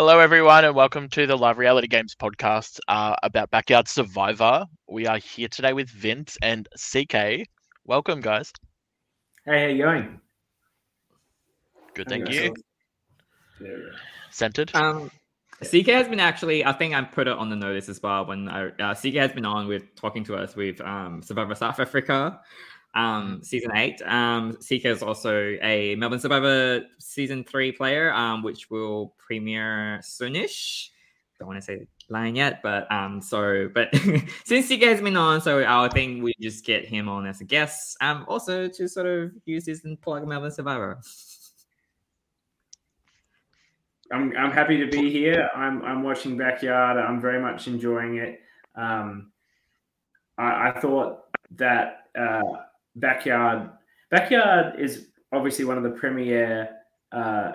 Hello, everyone, and welcome to the Live Reality Games podcast uh, about Backyard Survivor. We are here today with Vince and CK. Welcome, guys. Hey, how you going? Good, How thank you you. Centered. Um, CK has been actually, I think I put it on the notice as well when I, uh, CK has been on with talking to us with um, Survivor South Africa, um, season eight. Um, CK is also a Melbourne Survivor season three player, um, which will premiere soonish. Don't want to say the line yet, but um, so but since CK has been on, so I think we just get him on as a guest, um, also to sort of use this and plug Melbourne Survivor. I'm I'm happy to be here. I'm I'm watching Backyard. I'm very much enjoying it. Um, I, I thought that uh, Backyard Backyard is obviously one of the premier uh,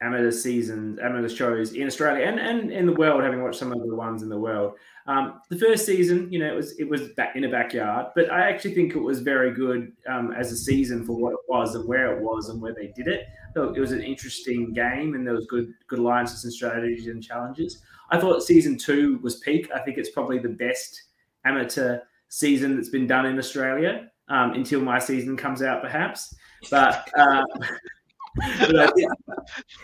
amateur seasons, amateur shows in Australia and, and in the world. Having watched some of the ones in the world, um, the first season, you know, it was it was back in a backyard, but I actually think it was very good um, as a season for what it was and where it was and where they did it. So it was an interesting game, and there was good good alliances and strategies and challenges. I thought season two was peak. I think it's probably the best amateur season that's been done in Australia um, until my season comes out, perhaps. But, uh, but, I think,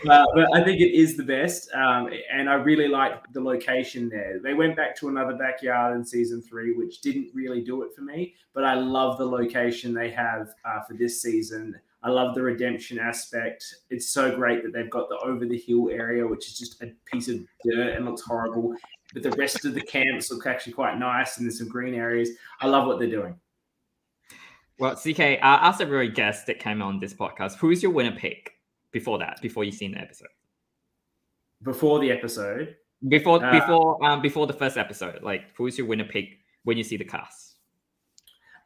uh, but I think it is the best, um, and I really like the location there. They went back to another backyard in season three, which didn't really do it for me. But I love the location they have uh, for this season. I love the redemption aspect. It's so great that they've got the over the hill area, which is just a piece of dirt and looks horrible. But the rest of the camps look actually quite nice, and there's some green areas. I love what they're doing. Well, CK, uh, ask every guest that came on this podcast, who's your winner pick before that, before you've seen the episode? Before the episode, Before Uh, before um before the first episode, like who's your winner pick when you see the cast?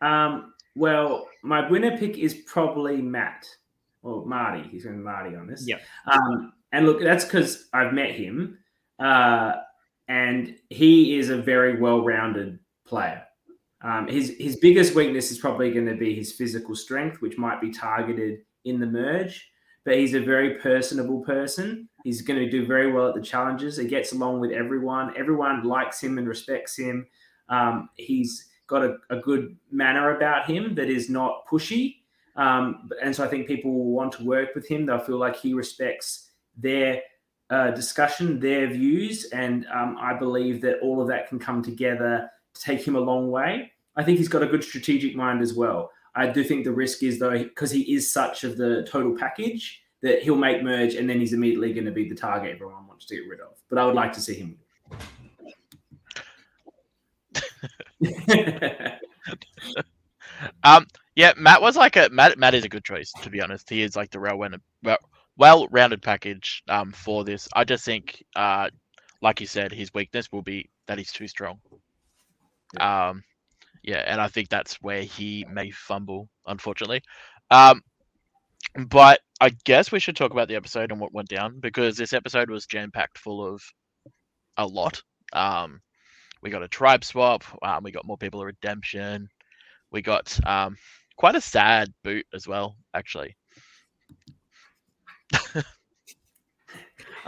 um, well, my winner pick is probably Matt or Marty. He's going to Marty on this. Yeah. Um, and look, that's because I've met him, uh, and he is a very well-rounded player. Um, his his biggest weakness is probably going to be his physical strength, which might be targeted in the merge. But he's a very personable person. He's going to do very well at the challenges. He gets along with everyone. Everyone likes him and respects him. Um, he's got a, a good manner about him that is not pushy. Um, and so I think people will want to work with him. They'll feel like he respects their uh, discussion, their views. And um, I believe that all of that can come together to take him a long way. I think he's got a good strategic mind as well. I do think the risk is, though, because he is such of the total package that he'll make merge and then he's immediately going to be the target everyone wants to get rid of. But I would like to see him. Um, yeah, Matt was like a Matt. Matt is a good choice to be honest. He is like the well-rounded, well-rounded package um, for this. I just think, uh, like you said, his weakness will be that he's too strong. Um, yeah, and I think that's where he may fumble, unfortunately. Um, but I guess we should talk about the episode and what went down because this episode was jam-packed full of a lot. Um, we got a tribe swap. Um, we got more people of redemption. We got um, quite a sad boot as well, actually.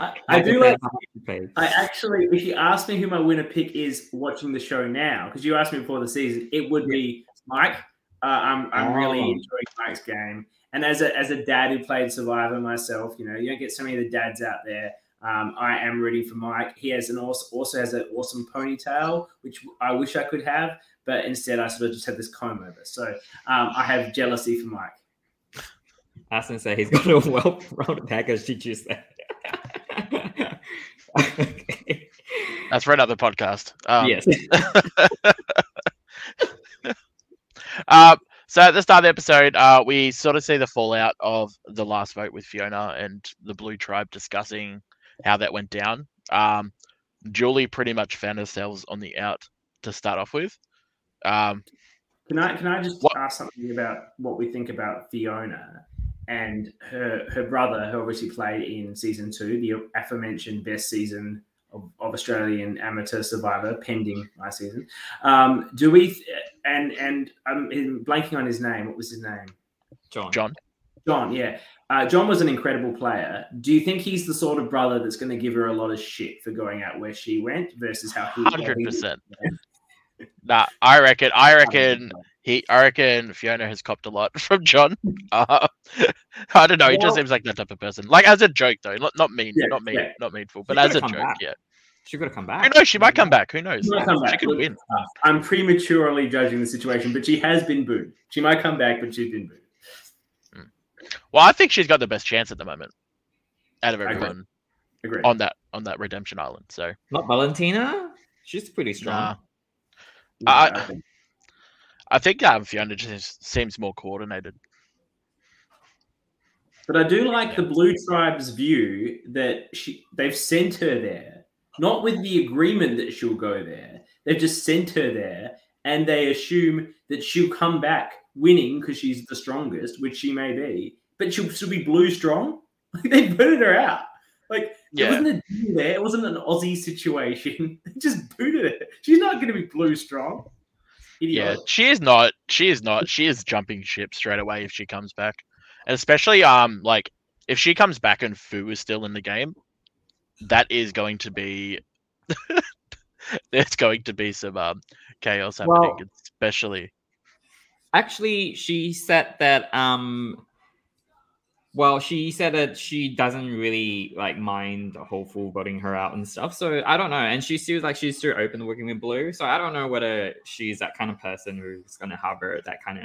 I, I do like. I actually, if you ask me who my winner pick is watching the show now, because you asked me before the season, it would be Mike. Uh, I'm, I'm really Oh. enjoying Mike's game. And as a, as a dad who played Survivor myself, you know, you don't get so many of the dads out there. Um, I am rooting for Mike. He has an also, also has an awesome ponytail, which I wish I could have, but instead I sort of just have this comb over. So um, I have jealousy for Mike. I was gonna say he's got a well-rounded package. Did you say? Okay. That's for another podcast. Um, yes. Um, so at the start of the episode, uh, we sort of see the fallout of the last vote with Fiona and the Blue Tribe discussing how that went down. Um, Julie pretty much found herself on the out to start off with. Um, Can I can I just What- ask something about what we think about Fiona and her her brother, who obviously played in season two, the aforementioned best season of, of Australian amateur survivor, pending my season. Um, do we th- and and I'm blanking on his name. What was his name? John. John, John, yeah. Uh, John was an incredible player. Do you think he's the sort of brother that's going to give her a lot of shit for going out where she went versus how he? Hundred percent. Nah, I reckon. I reckon he. I reckon Fiona has copped a lot from John. Uh, I don't know. He Well- just seems like that type of person. Like as a joke, though. Not not mean. Yeah, not mean. yeah. Not meanful. She's But as a joke, back. yeah. She could have come back. Who knows? She might come back. Who knows? She might come She could Look, win. uh, I'm prematurely judging the situation, but she has been booed. She might come back, but she's been booed. Well, I think she's got the best chance at the moment out of everyone Agreed. on that on that redemption island. So Not Valentina. She's pretty strong. Nah. Yeah, I- I think- I think um, Fiona just seems more coordinated. But I do like the Blue Tribe's view that she they've sent her there, not with the agreement that she'll go there. They've just sent her there, and they assume that she'll come back winning because she's the strongest, which she may be. But she'll still be blue strong. Like they booted her out. Like there Yeah. wasn't a deal there. It wasn't an Aussie situation. They just booted her. She's not going to be blue strong. Yeah, she is not. She is not. She is jumping ship straight away if she comes back, and especially um like if she comes back and Fu is still in the game, that is going to be. There's going to be some um, chaos happening, Well- especially. Actually, she said that um well, she said that she doesn't really like mind Hopeful voting her out and stuff. So I don't know. And she still like she's still open to working with Blue. So I don't know whether she's that kind of person who's gonna harbor that kind of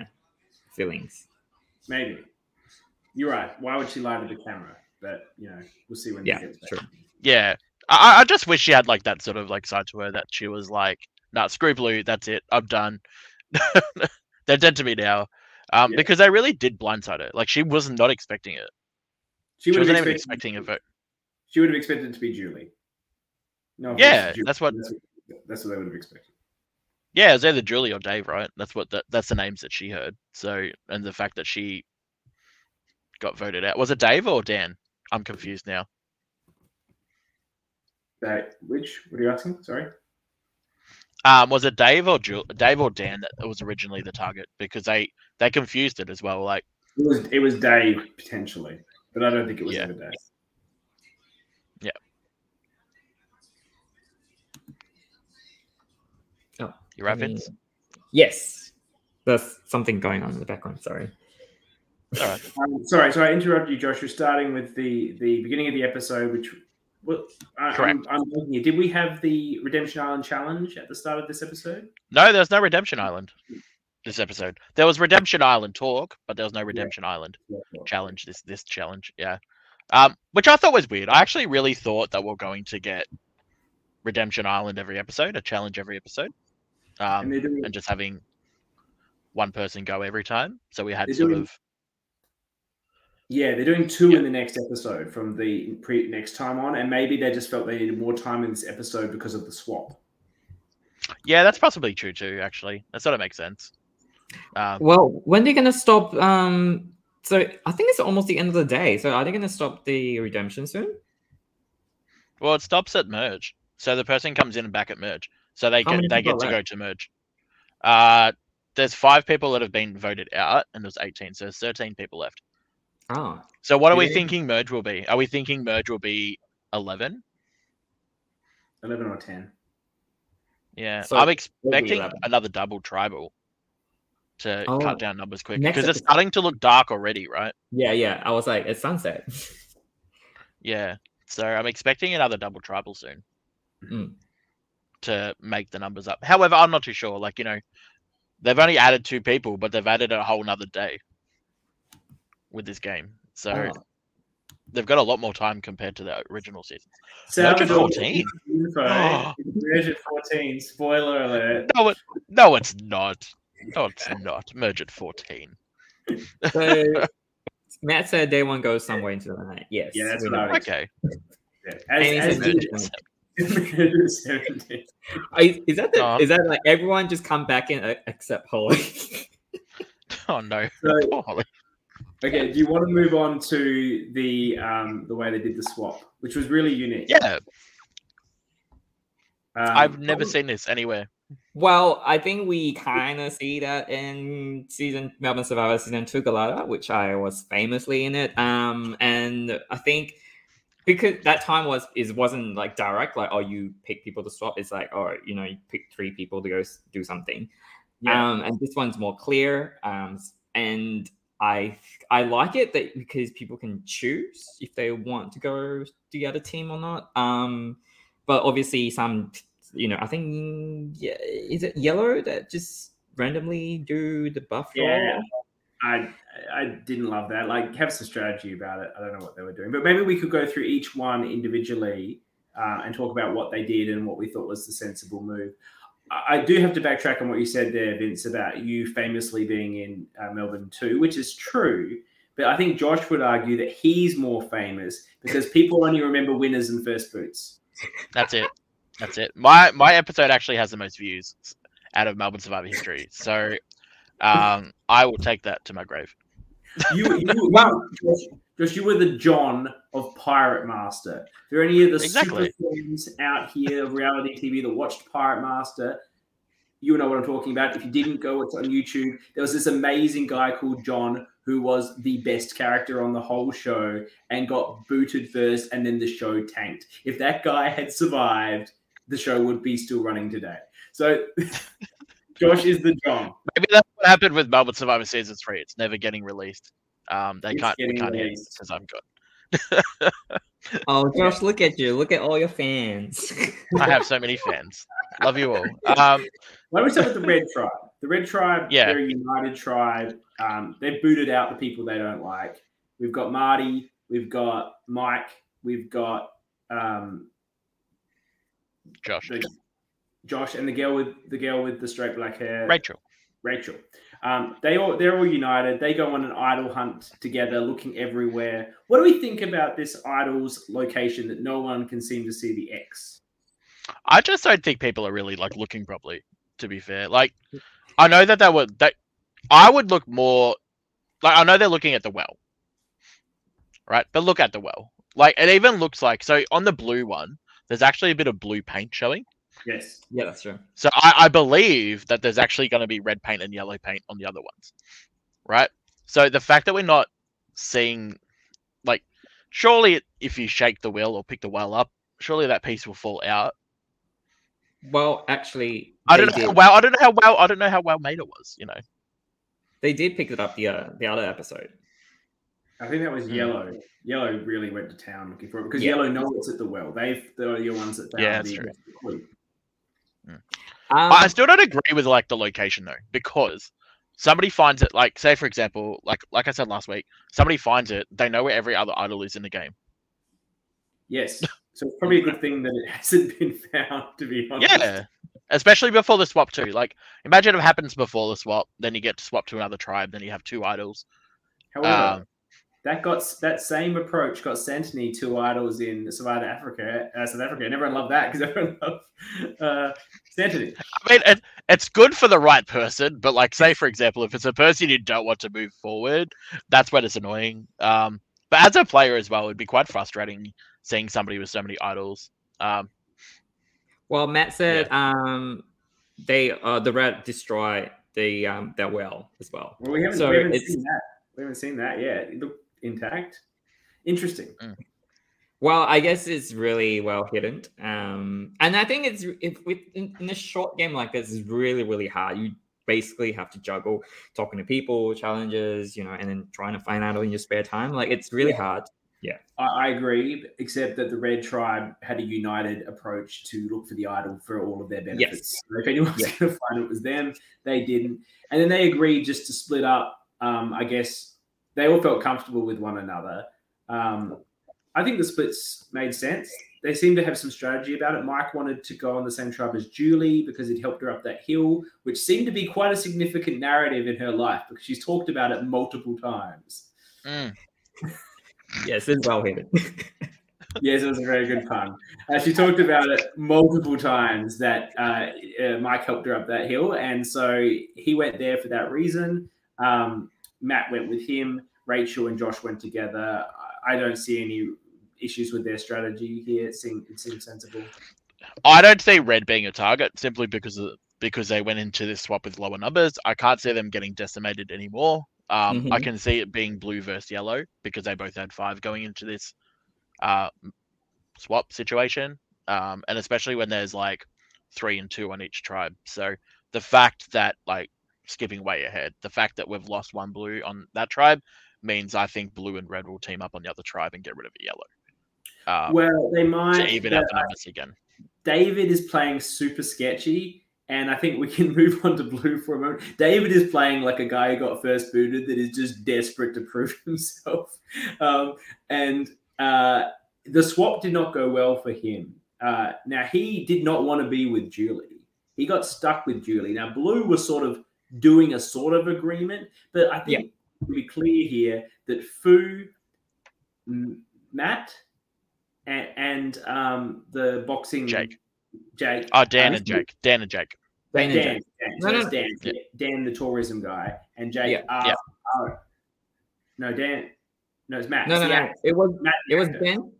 feelings. Maybe. You're right. Why would she lie to the camera? But you know, we'll see when Yeah, she gets back. true. Yeah, I, I just wish she had like that sort of like side to her that she was like, "Nah, screw blue. That's it. I'm done. They're dead to me now." Um, Yeah. because they really did blindside her. Like she was not expecting it. She, She would have wasn't even expecting a vote. She would have expected it to be Julie. No, Yeah, Julie, that's what- That's what, that's what they would have expected. Yeah, it was either Julie or Dave, right? That's what the, that's the names that she heard. So, and the fact that she got voted out was it Dave or Dan? I'm confused now. That which? What are you asking? Sorry. Um, was it Dave or Ju- Dave or Dan that was originally the target? Because they they confused it as well. Like, It was it was Dave potentially, but I don't think it was Yeah. ever Dave. you right, Vince? Yes. There's something going on in the background, sorry. All right. Um, sorry, so I interrupted you, Josh. You're starting with the the beginning of the episode, which. Well, I, Correct. I'm, I'm looking here. Did we have the Redemption Island challenge at the start of this episode? No, there was no Redemption Island this episode. There was Redemption Island talk, but there was no Redemption Island challenge. This this challenge, yeah. Um, which I thought was weird. I actually really thought that we're going to get Redemption Island every episode, a challenge every episode, um, And and just having one person go every time. So we had sort doing- of Yeah, they're doing two Yeah. in the next episode from the pre next time on, and maybe they just felt they needed more time in this episode because of the swap. yeah, that's possibly true too. Actually, that sort of makes sense. Um, Well, when they're gonna stop um so I think it's almost the end of the day. So are they gonna stop the redemption soon? well, it stops at merge, so the person comes in and back at merge, so they get they get are to go to merge. Uh, there's five people that have been voted out, and there's 18, so there's 13 people left. Oh. So what are we thinking merge will be? Are we thinking merge will be 11? Eleven or ten. Yeah, So I'm expecting another double tribal to Oh. cut down numbers quick Next because it's starting to look dark already, right? Yeah, yeah. I was like, it's sunset. Yeah, so I'm expecting another double tribal soon Mm. to make the numbers up. However, I'm not too sure. Like you know, they've only added two people, but they've added a whole nother day with this game, so Oh. they've got a lot more time compared to the original season. Sounds Merge at 14? Info. Merge at fourteen. Spoiler alert. No, it, no, it's not. No, it's not. Merge at 14. So Matt said day one goes somewhere into the night. Yes. Yeah, that's what I know. Okay. Yeah. And As, as merge did- at Merge at seventeen. I- Is that the, Oh. is that like everyone just come back in uh, except Holly? Oh no. So, Holly. Okay, do you want to move on to the um the way they did the swap, which was really unique? Yeah, Um, I've never I'm- seen this anywhere. Well, I think we kind of see that in season Melbourne Survivor season two Galata, which I was famously in it. Um, and I think because that time was is wasn't like direct, like oh you pick people to swap. It's like oh you know you pick three people to go do something. Yeah. Um, and this one's more clear. Um, and I I like it that because people can choose if they want to go to the other team or not. Um, but obviously some you know I think yeah is it yellow that just randomly do the buff yeah. I I didn't love that. Like, have some strategy about it. I don't know what they were doing, but maybe we could go through each one individually uh, and talk about what they did and what we thought was the sensible move. I do have to backtrack on what you said there, Vince, about you famously being in uh, Melbourne too, which is true. But I think Josh would argue that he's more famous because people only remember winners and first boots. That's it. That's it. My my episode actually has the most views out of Melbourne Survivor history, so um, I will take that to my grave. You, you, Josh, Josh, you were the John of Pirate Master. Are there any of the exactly. super fans out here of reality TV that watched Pirate Master? You know what I'm talking about. If you didn't go, it's on YouTube. There was this amazing guy called John who was the best character on the whole show and got booted first, and then the show tanked. If that guy had survived, the show would be still running today. So Josh is the John. Maybe that's what happened with Melbourne Survivor season three. It's never getting released. Um, they it's can't. We can't hear because I'm good. oh, Josh, look at you! Look at all your fans. I have so many fans. Love you all. Um, Let me start with the Red Tribe. The Red Tribe, yeah. they're a united tribe. Um, they've booted out the people they don't like. We've got Marty. We've got Mike. We've got um, Josh. The, Josh and the girl with the girl with the straight black hair, Rachel. Rachel. Um, they all they're all united. They go on an idol hunt together, looking everywhere. What do we think about this idol's location that no one can seem to see the X? I just don't think people are really like looking properly. To be fair, like I know that they were that I would look more like I know they're looking at the well, right? But look at the well. Like it even looks like so on the blue one. There's actually a bit of blue paint showing. Yes. Yeah, that's true. So I, I believe that there's actually going to be red paint and yellow paint on the other ones, right? So the fact that we're not seeing, like, surely if you shake the wheel or pick the wheel up, surely that piece will fall out. Well, actually, I don't know. How well, I don't know how well. I don't know how well made it was. You know, they did pick it up the uh, the other episode. I think that was mm. Yellow. Yellow really went to town looking for it because yeah. Yellow knows it's at the well. They've they're the ones that found yeah, the clue. Mm. Um, I still don't agree with like the location though, because somebody finds it like say for example, like like I said last week, somebody finds it, they know where every other idol is in the game. Yes. So it's probably a good thing that it hasn't been found, to be honest. Yeah. Especially before the swap too. Like imagine it happens before the swap, then you get to swap to another tribe, then you have two idols. However, um, that got that same approach got Santony two idols in Survivor Africa, uh, South Africa, and everyone loved that because everyone loved uh, Santony. I mean, it, it's good for the right person, but like, say for example, if it's a person you don't want to move forward, that's when it's annoying. Um, but as a player as well, it'd be quite frustrating seeing somebody with so many idols. Um, well, Matt said yeah. um, they uh, the red destroy the um, their well as well. Well, we haven't, so we haven't seen that. We haven't seen that yet intact. Interesting. Mm. Well, I guess it's really well hidden, um, and I think it's if with in, in, a short game like this, is really really hard. You basically have to juggle talking to people, challenges, you know, and then trying to find out in your spare time. Like it's really yeah. hard. Yeah, I, I, agree. Except that the Red Tribe had a united approach to look for the idol for all of their benefits. Yes. So if anyone was yeah. going to find it, it was them. They didn't, and then they agreed just to split up. Um, I guess they all felt comfortable with one another. Um, I think the splits made sense. They seemed to have some strategy about it. Mike wanted to go on the same tribe as Julie because it helped her up that hill, which seemed to be quite a significant narrative in her life because she's talked about it multiple times. Mm. yes, it's well hidden. yes, it was a very good pun. Uh, she talked about it multiple times that uh, uh, Mike helped her up that hill, and so he went there for that reason. Um, Matt went with him. Rachel and Josh went together. I don't see any issues with their strategy here. It seems, it seems sensible. I don't see Red being a target simply because of because they went into this swap with lower numbers. I can't see them getting decimated anymore. Um, I Mhm. can see it being blue versus yellow because they both had five going into this uh, swap situation, um, and especially when there's like three and two on each tribe. So the fact that like skipping way ahead, the fact that we've lost one blue on that tribe means I think blue and red will team up on the other tribe and get rid of a yellow. Uh, Well, they might. to even out the numbers again. David is playing super sketchy, and I think we can move on to blue for a moment. David is playing like a guy who got first booted that is just desperate to prove himself, um, and uh, the swap did not go well for him. Uh, now he did not want to be with Julie. He got stuck with Julie. Now blue was sort of doing a sort of agreement, but I think to be clear here that Fu, Matt, and, and um, the boxing Jake. Jake. Oh, Dan uh, and Jake. Dan and Jake. Dan Dan, and Dan, Jake. So No, no, Dan, Yeah. Dan, the tourism guy, and Jake. Yeah. Are, Yeah. are- no, Dan. No, it's Matt. No, no, no. It was Matt it was actor. Dan.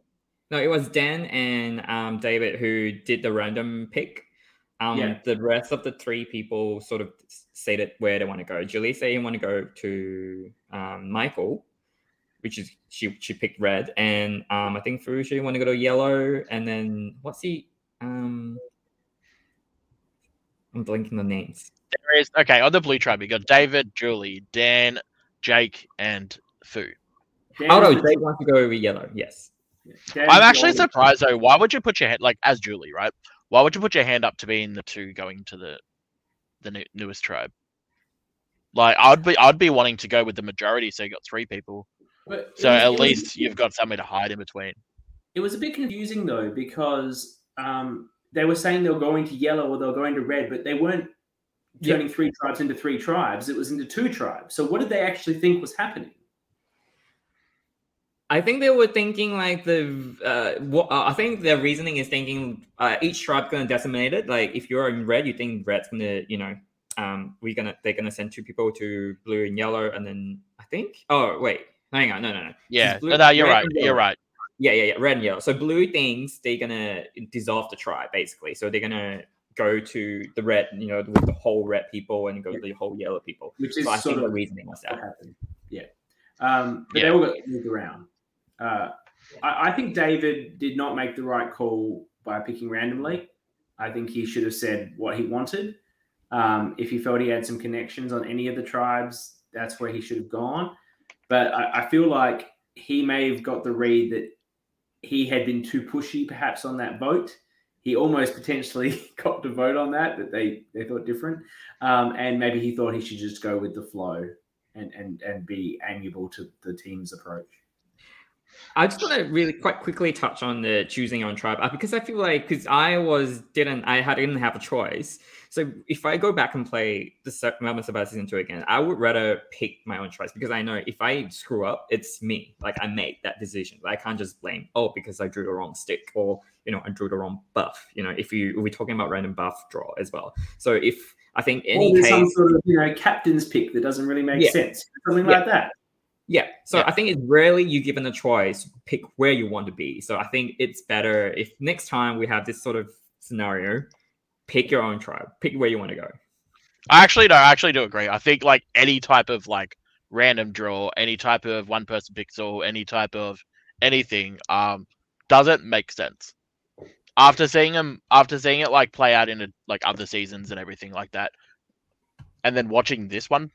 No, it was Dan and um, David who did the random pick. Um, Yeah. The rest of the three people sort of stated where they want to go. Julie said you want to go to um, Michael, which is she she picked red, and um, I think Furushi want to go to yellow, and then what's the um, I'm blanking the names. There is okay on the blue tribe. You got David, Julie, Dan, Jake, and Fu. Dan Oh no, Jake wants to go with yellow. Yes. Dan's I'm actually surprised though. Why would you put your head like as Julie, right? Why would you put your hand up to being the two going to the the new, newest tribe? Like I'd be I'd be wanting to go with the majority, so you got three people. but So was- at it was- least you've got somewhere to hide in between. It was a bit confusing though because um, they were saying they were going to yellow or they were going to red, but they weren't Yeah. turning three tribes into three tribes. It was into two tribes. So what did they actually think was happening? I think they were thinking like the uh, what uh, I think their reasoning is thinking uh, each tribe gonna decimate it. Like if you're in red, you think red's gonna you know um we're gonna they're gonna send two people to blue and yellow, and then I think oh wait hang on no no no Yeah, blue- no, no, you're right. You're right. yeah yeah yeah red and yellow. So blue thinks they're gonna dissolve the tribe basically. So they're gonna go to the red you know with the whole red people and go to the whole yellow people. Which is So I sort think the reasoning was what that. happened. Yeah. Um, but Yeah. they all got moved around. Uh, I, I think David did not make the right call by picking randomly. I think he should have said what he wanted. Um, if he felt he had some connections on any of the tribes, that's where he should have gone. But I, I feel like he may have got the read that he had been too pushy, perhaps, on that vote. He almost potentially got to vote on that, but they, they thought different. Um, and maybe he thought he should just go with the flow and, and, and be amiable to the team's approach. I just want to really quite quickly touch on the choosing on tribe uh, because I feel like because I was didn't I had didn't have a choice. So if I go back and play the Moments about season two again, I would rather pick my own choice because I know if I screw up, it's me. Like I made that decision. I can't just blame oh because I drew the wrong stick or you know I drew the wrong buff. You know if you we're talking about random buff draw as well. So if I think any or there's case some sort of you know captain's pick that doesn't really make Yeah. sense, something Yeah. like that. Yeah. So Yeah. I think it's rarely you given a choice, pick where you want to be. So I think it's better if next time we have this sort of scenario, pick your own tribe, pick where you want to go. I actually no, I actually do agree. I think like any type of like random draw, any type of one person pixel, any type of anything, um, doesn't make sense. After seeing them, after seeing it like play out in a, like other seasons and everything like that, and then watching this one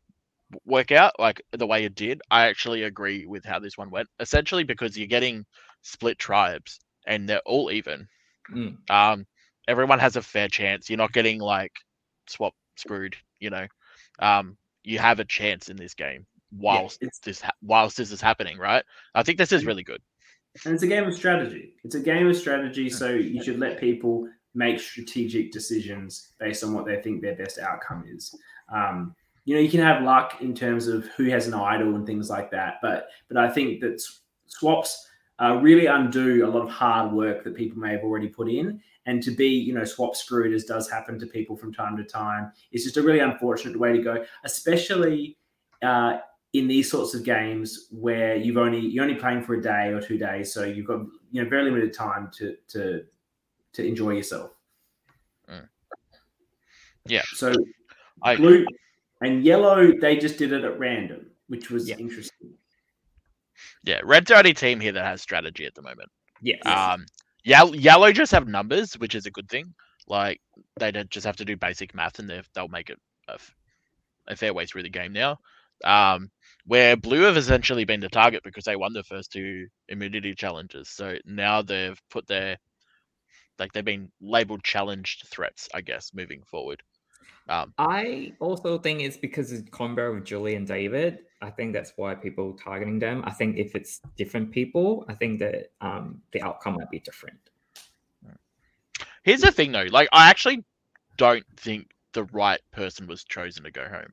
work out like the way it did, I actually agree with how this one went. Essentially, because you're getting split tribes and they're all even. Mm. Um, everyone has a fair chance. You're not getting like swap screwed. You know, um, you have a chance in this game whilst it's- this ha- whilst this is happening, right? I think this is really good. And it's a game of strategy. It's a game of strategy, so you should let people make strategic decisions based on what they think their best outcome is. Um, you know, you can have luck in terms of who has an idol and things like that, but but I think that swaps uh, really undo a lot of hard work that people may have already put in. And to be, you know, swap screwed as does happen to people from time to time is just a really unfortunate way to go, especially uh, in these sorts of games where you've only you're only playing for a day or two days, so you've got you know very limited time to to to enjoy yourself. Yeah. So I blue and yellow, they just did it at random, which was Yeah. interesting. yeah, red's the only team here that has strategy at the moment. Yeah. Um, yellow, yellow just have numbers, which is a good thing. Like they don't just have to do basic math, and they've- they'll make it a, f- a fair way through the game now. Um, where blue have essentially been the target because they won the first two immunity challenges, so now they've put their like they've been labeled challenged threats, I guess, moving forward. Um, I also think it's because it's combo with Julie and David. I think that's why people targeting them. I think if it's different people, I think that um, the outcome might be different. here's the thing, though. Like, I actually don't think the right person was chosen to go home.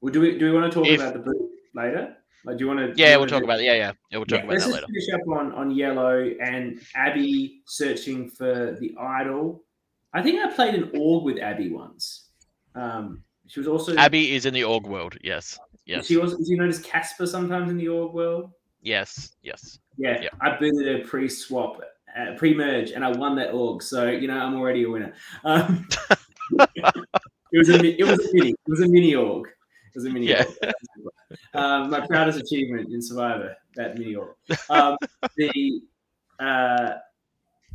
Well, do we do we want to talk If- about the blue later? Like, do you want to? Yeah, we'll talk about it. Yeah, yeah, yeah we'll talk Yeah, about Let's that just later. finish up on on yellow and Abby searching for the idol. I think I played an org with Abby once. Um, she was also Abby is in the org world. Yes, yes, She was. Is she known as Casper sometimes in the org world? yes, yes. Yeah, Yeah. I booted her pre-swap, uh, pre-merge, and I won that org. So you know, I'm already a winner. Um, it was a it was a mini it was a mini org. It was a mini Yeah. org. Um, my proudest achievement in Survivor that mini org. Um, the uh,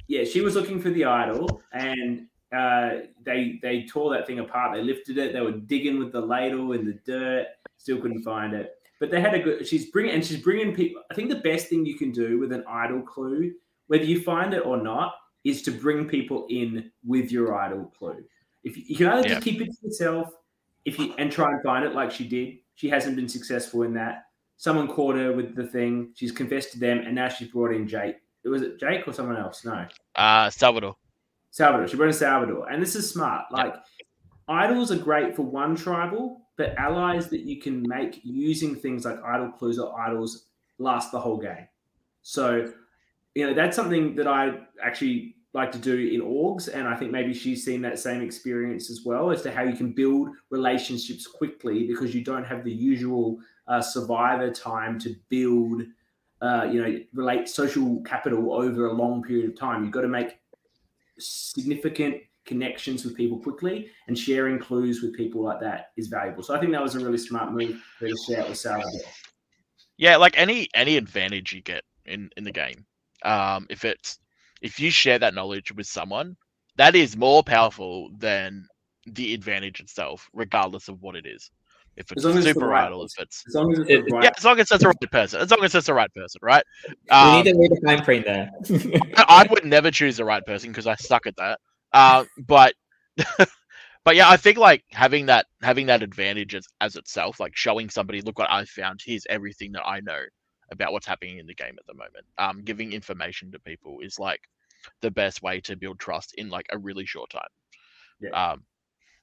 yeah, she was looking for the idol, and uh, they they tore that thing apart. They lifted it. They were digging with the ladle in the dirt. Still couldn't find it. But they had a good. She's bringing and she's bringing people. I think the best thing you can do with an idol clue, whether you find it or not, is to bring people in with your idol clue. If you, you can either Yeah. just keep it to yourself, if you and try and find it like she did. She hasn't been successful in that. Someone caught her with the thing. She's confessed to them, and now she's brought in Jake. Was it Jake or someone else? No. Uh, Salvador. Salvador. She brought in Salvador, and this is smart. Yeah. Like idols are great for one tribal, but allies that you can make using things like idol clues or idols last the whole game. So, you know, that's something that I actually like to do in orgs, and I think maybe she's seen that same experience as well as to how you can build relationships quickly because you don't have the usual uh, survivor time to build. Uh, you know, relate social capital over a long period of time. You've got to make significant connections with people quickly, and sharing clues with people like that is valuable. So I think that was a really smart move to share it with Salvador. Yeah, like any any advantage you get in in the game, um, if it's if you share that knowledge with someone, that is more powerful than the advantage itself, regardless of what it is. If it's a as it's the super right idol, if it's As long as it's It- the right, yeah, as long as it's the right person, as long as it's the right person, right? we Um, need to read the fine print there. I would never choose the right person because I suck at that. Uh, but but yeah, I think like having that having that advantage as, as itself, like showing somebody, look what I found. Here's everything that I know about what's happening in the game at the moment. Um, giving information to people is like the best way to build trust in like a really short time. Yeah. Um,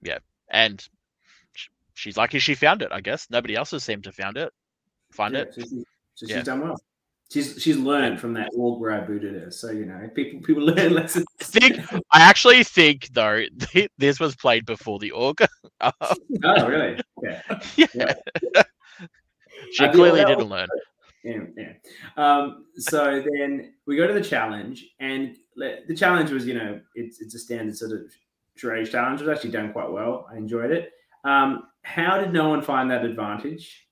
yeah, and she's lucky she found it. I guess nobody else has seemed to found it. Find yeah, it. so she's, so Yeah. she's done well. She's she's learned from that org where I booted her. So you know, people people learn lessons. I think I actually think though th- this was played before the org. Uh, oh really? Okay. yeah. Yeah. she the clearly didn't learn. Yeah, yeah. Um, so then we go to the challenge, and the challenge was, you know, it's it's a standard sort of charade challenge. It was actually done quite well. I enjoyed it. Um, how did no one find that advantage?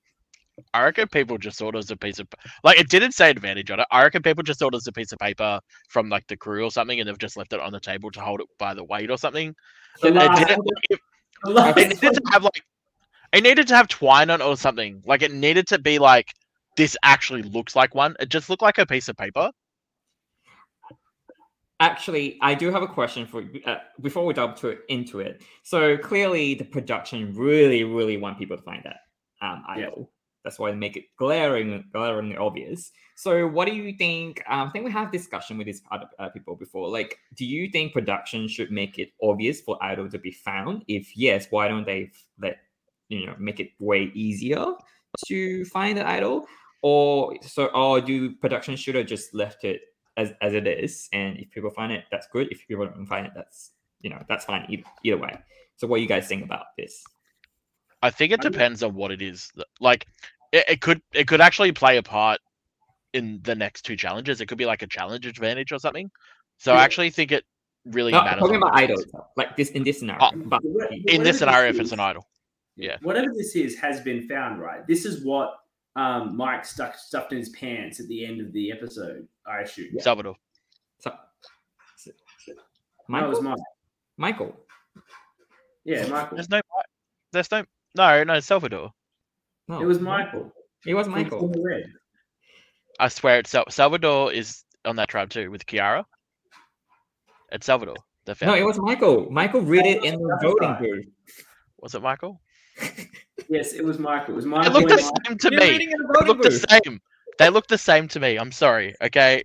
I reckon people just thought it was a piece of like it didn't say advantage on it. I reckon people just thought it was a piece of paper from like the crew or something, and they've just left it on the table to hold it by the weight or something. The It last- didn't. It, the it needed to have like it needed to have twine on it or something. Like it needed to be like this actually looks like one. It just looked like a piece of paper. Actually, I do have a question for uh, before we dive to into it. So clearly, the production really, really want people to find that um, Yeah. idol. That's why they make it glaring, glaringly obvious. So, what do you think? Um, I think we have discussion with these other uh, people before. Like, do you think production should make it obvious for idol to be found? If yes, why don't they let you know make it way easier to find the idol? Or so, or do production should have just left it as as it is, and if people find it, that's good. If people don't find it, that's you know that's fine either, either way. So, what do you guys think about this? I think it depends on what it is. that- Like it, it could it could actually play a part in the next two challenges. It could be like a challenge advantage or something. So I actually think it really No, matters. talking about idols, is. like this in this scenario. Oh, but In this scenario, if is- it's an idol. Yeah. Whatever this is has been found, right? This is what um, Mike stuck stuffed in his pants at the end of the episode. I assume. Salvador. so, That Michael, was Mike. Michael. Yeah, Michael. There's no. There's no. No, no, Salvador. No, It was Michael. It was from Michael. Former Red. I swear it's Sal- Salvador is on that tribe too with Kiara. It's Salvador. The No, it was Michael. Michael read it in the voting right. booth. Was it Michael? Yes, it was Michael. It was They Michael. look the Mike. same to me. reading the They voting look the same. They look the same to me. I'm sorry. Okay.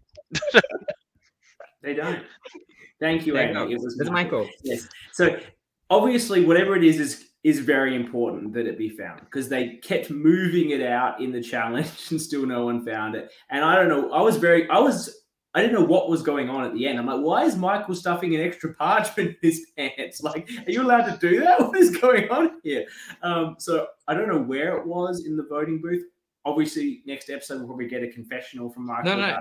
They don't. Thank you, There Amy. It was It's Michael. Yes. So obviously, whatever it is, is is very important that it be found because they kept moving it out in the challenge and still no one found it. And I don't know. I was very. I was. I didn't know what was going on at the end. I'm like, why is Michael stuffing an extra parchment in his pants? Like, are you allowed to do that? What is going on here? Um, so I don't know where it was in the voting booth. Obviously, next episode we'll probably get a confessional from Michael. No, no.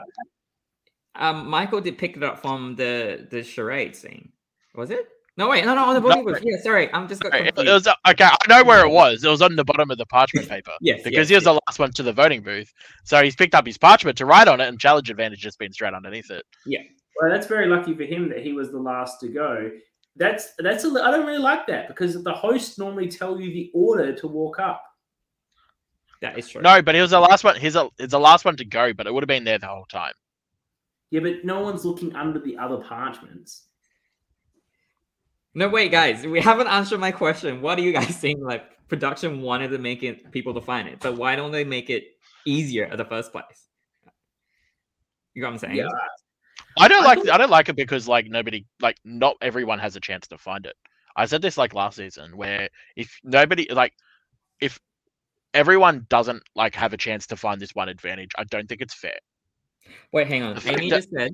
Um, Michael did pick it up from the the charade scene. Was it? No, wait, no, no, on the voting booth. Yeah, sorry, I'm just got It, it was okay. I know where it was. It was on the bottom of the parchment paper. Yes, because yes, he was yes. the last one to the voting booth. So he's picked up his parchment to write on it, and challenge advantage just been straight underneath it. Yeah, well, that's very lucky for him that he was the last to go. That's that's a, li- I don't really like that because the hosts normally tell you the order to walk up. That is true. No, but he was the last one. He's a, he's the last one to go, but it would have been there the whole time. Yeah, but no one's looking under the other parchments. No, wait, guys, we haven't answered my question. What do you guys think? Like, production wanted to make it people to find it, but why don't they make it easier at the first place? You know what I'm saying? Yeah, I don't like I don't like it because like nobody like not everyone has a chance to find it. I said this like last season where if nobody like if everyone doesn't like have a chance to find this one advantage, I don't think it's fair. Wait, hang on. Amy that- just said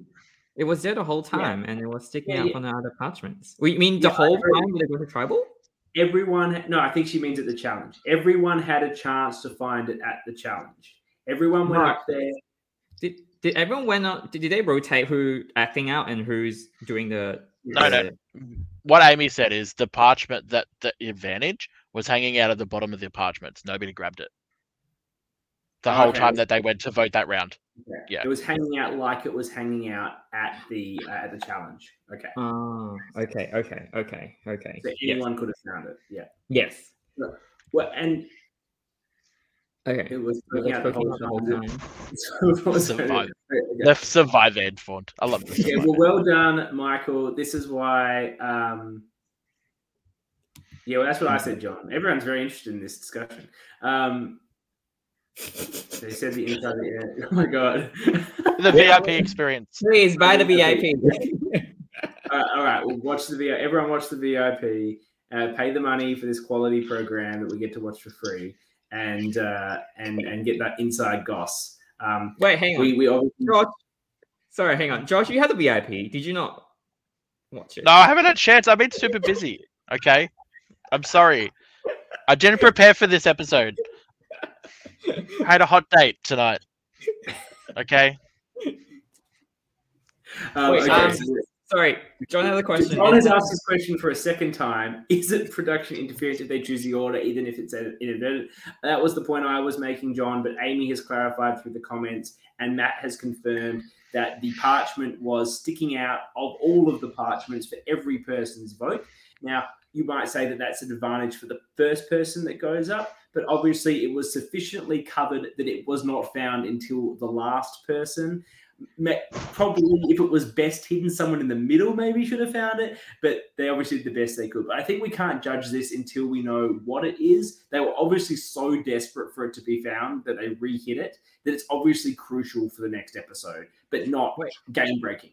it was there the whole Yeah. time, and it was sticking Yeah, out yeah. from the other parchments. We mean the Yeah, whole time did it go to tribal? everyone. No, I think she means at the challenge. Everyone had a chance to find it at the challenge. Everyone went No. up there. Did did everyone went on? Did, did they rotate who acting out and who's doing the? No, no. What Amy said is the parchment that the advantage was hanging out at the bottom of the parchments. Nobody grabbed it. The whole Okay. time that they went to vote that round. Yeah. It was hanging out like it was hanging out at the uh, at the challenge. Okay. Oh, okay, okay, okay, okay. So Yes. anyone could have found it. Yeah. yes. Well, and Okay. it was It hanging out the whole time. time. So it was- Survive. Okay. The survive end font. I love this. Yeah, well, well done, Michael. This is why. Um, yeah, well, that's what I said, John. Everyone's very interested in this discussion. Um, they said the inside. The, oh my god! the VIP experience. Please buy the VIP. Uh, all right, we'll watch the VIP. Everyone watch the VIP. Uh, pay the money for this quality program that we get to watch for free, and uh, and and get that inside goss. Um, Wait, hang on. we we obviously Josh, sorry, hang on. Josh, you had the VIP. Did you not watch it? No, I haven't had a chance. I've been super busy. Okay. I'm sorry. I didn't prepare for this episode. I had a hot date tonight. Okay. um, Wait, okay, um, Sorry, John had a question. John has asked this question for a second time. Is it production interference if they choose the order, even if it's inadvertent? That was the point I was making, John, but Amy has clarified through the comments, and Matt has confirmed that the parchment was sticking out of all of the parchments for every person's vote. Now, you might say that that's an advantage for the first person that goes up, but obviously it was sufficiently covered that it was not found until the last person. Probably, if it was best hidden, someone in the middle maybe should have found it, but they obviously did the best they could. But I think we can't judge this until we know what it is. They were obviously so desperate for it to be found that they re-hit it that it's obviously crucial for the next episode, but not game breaking.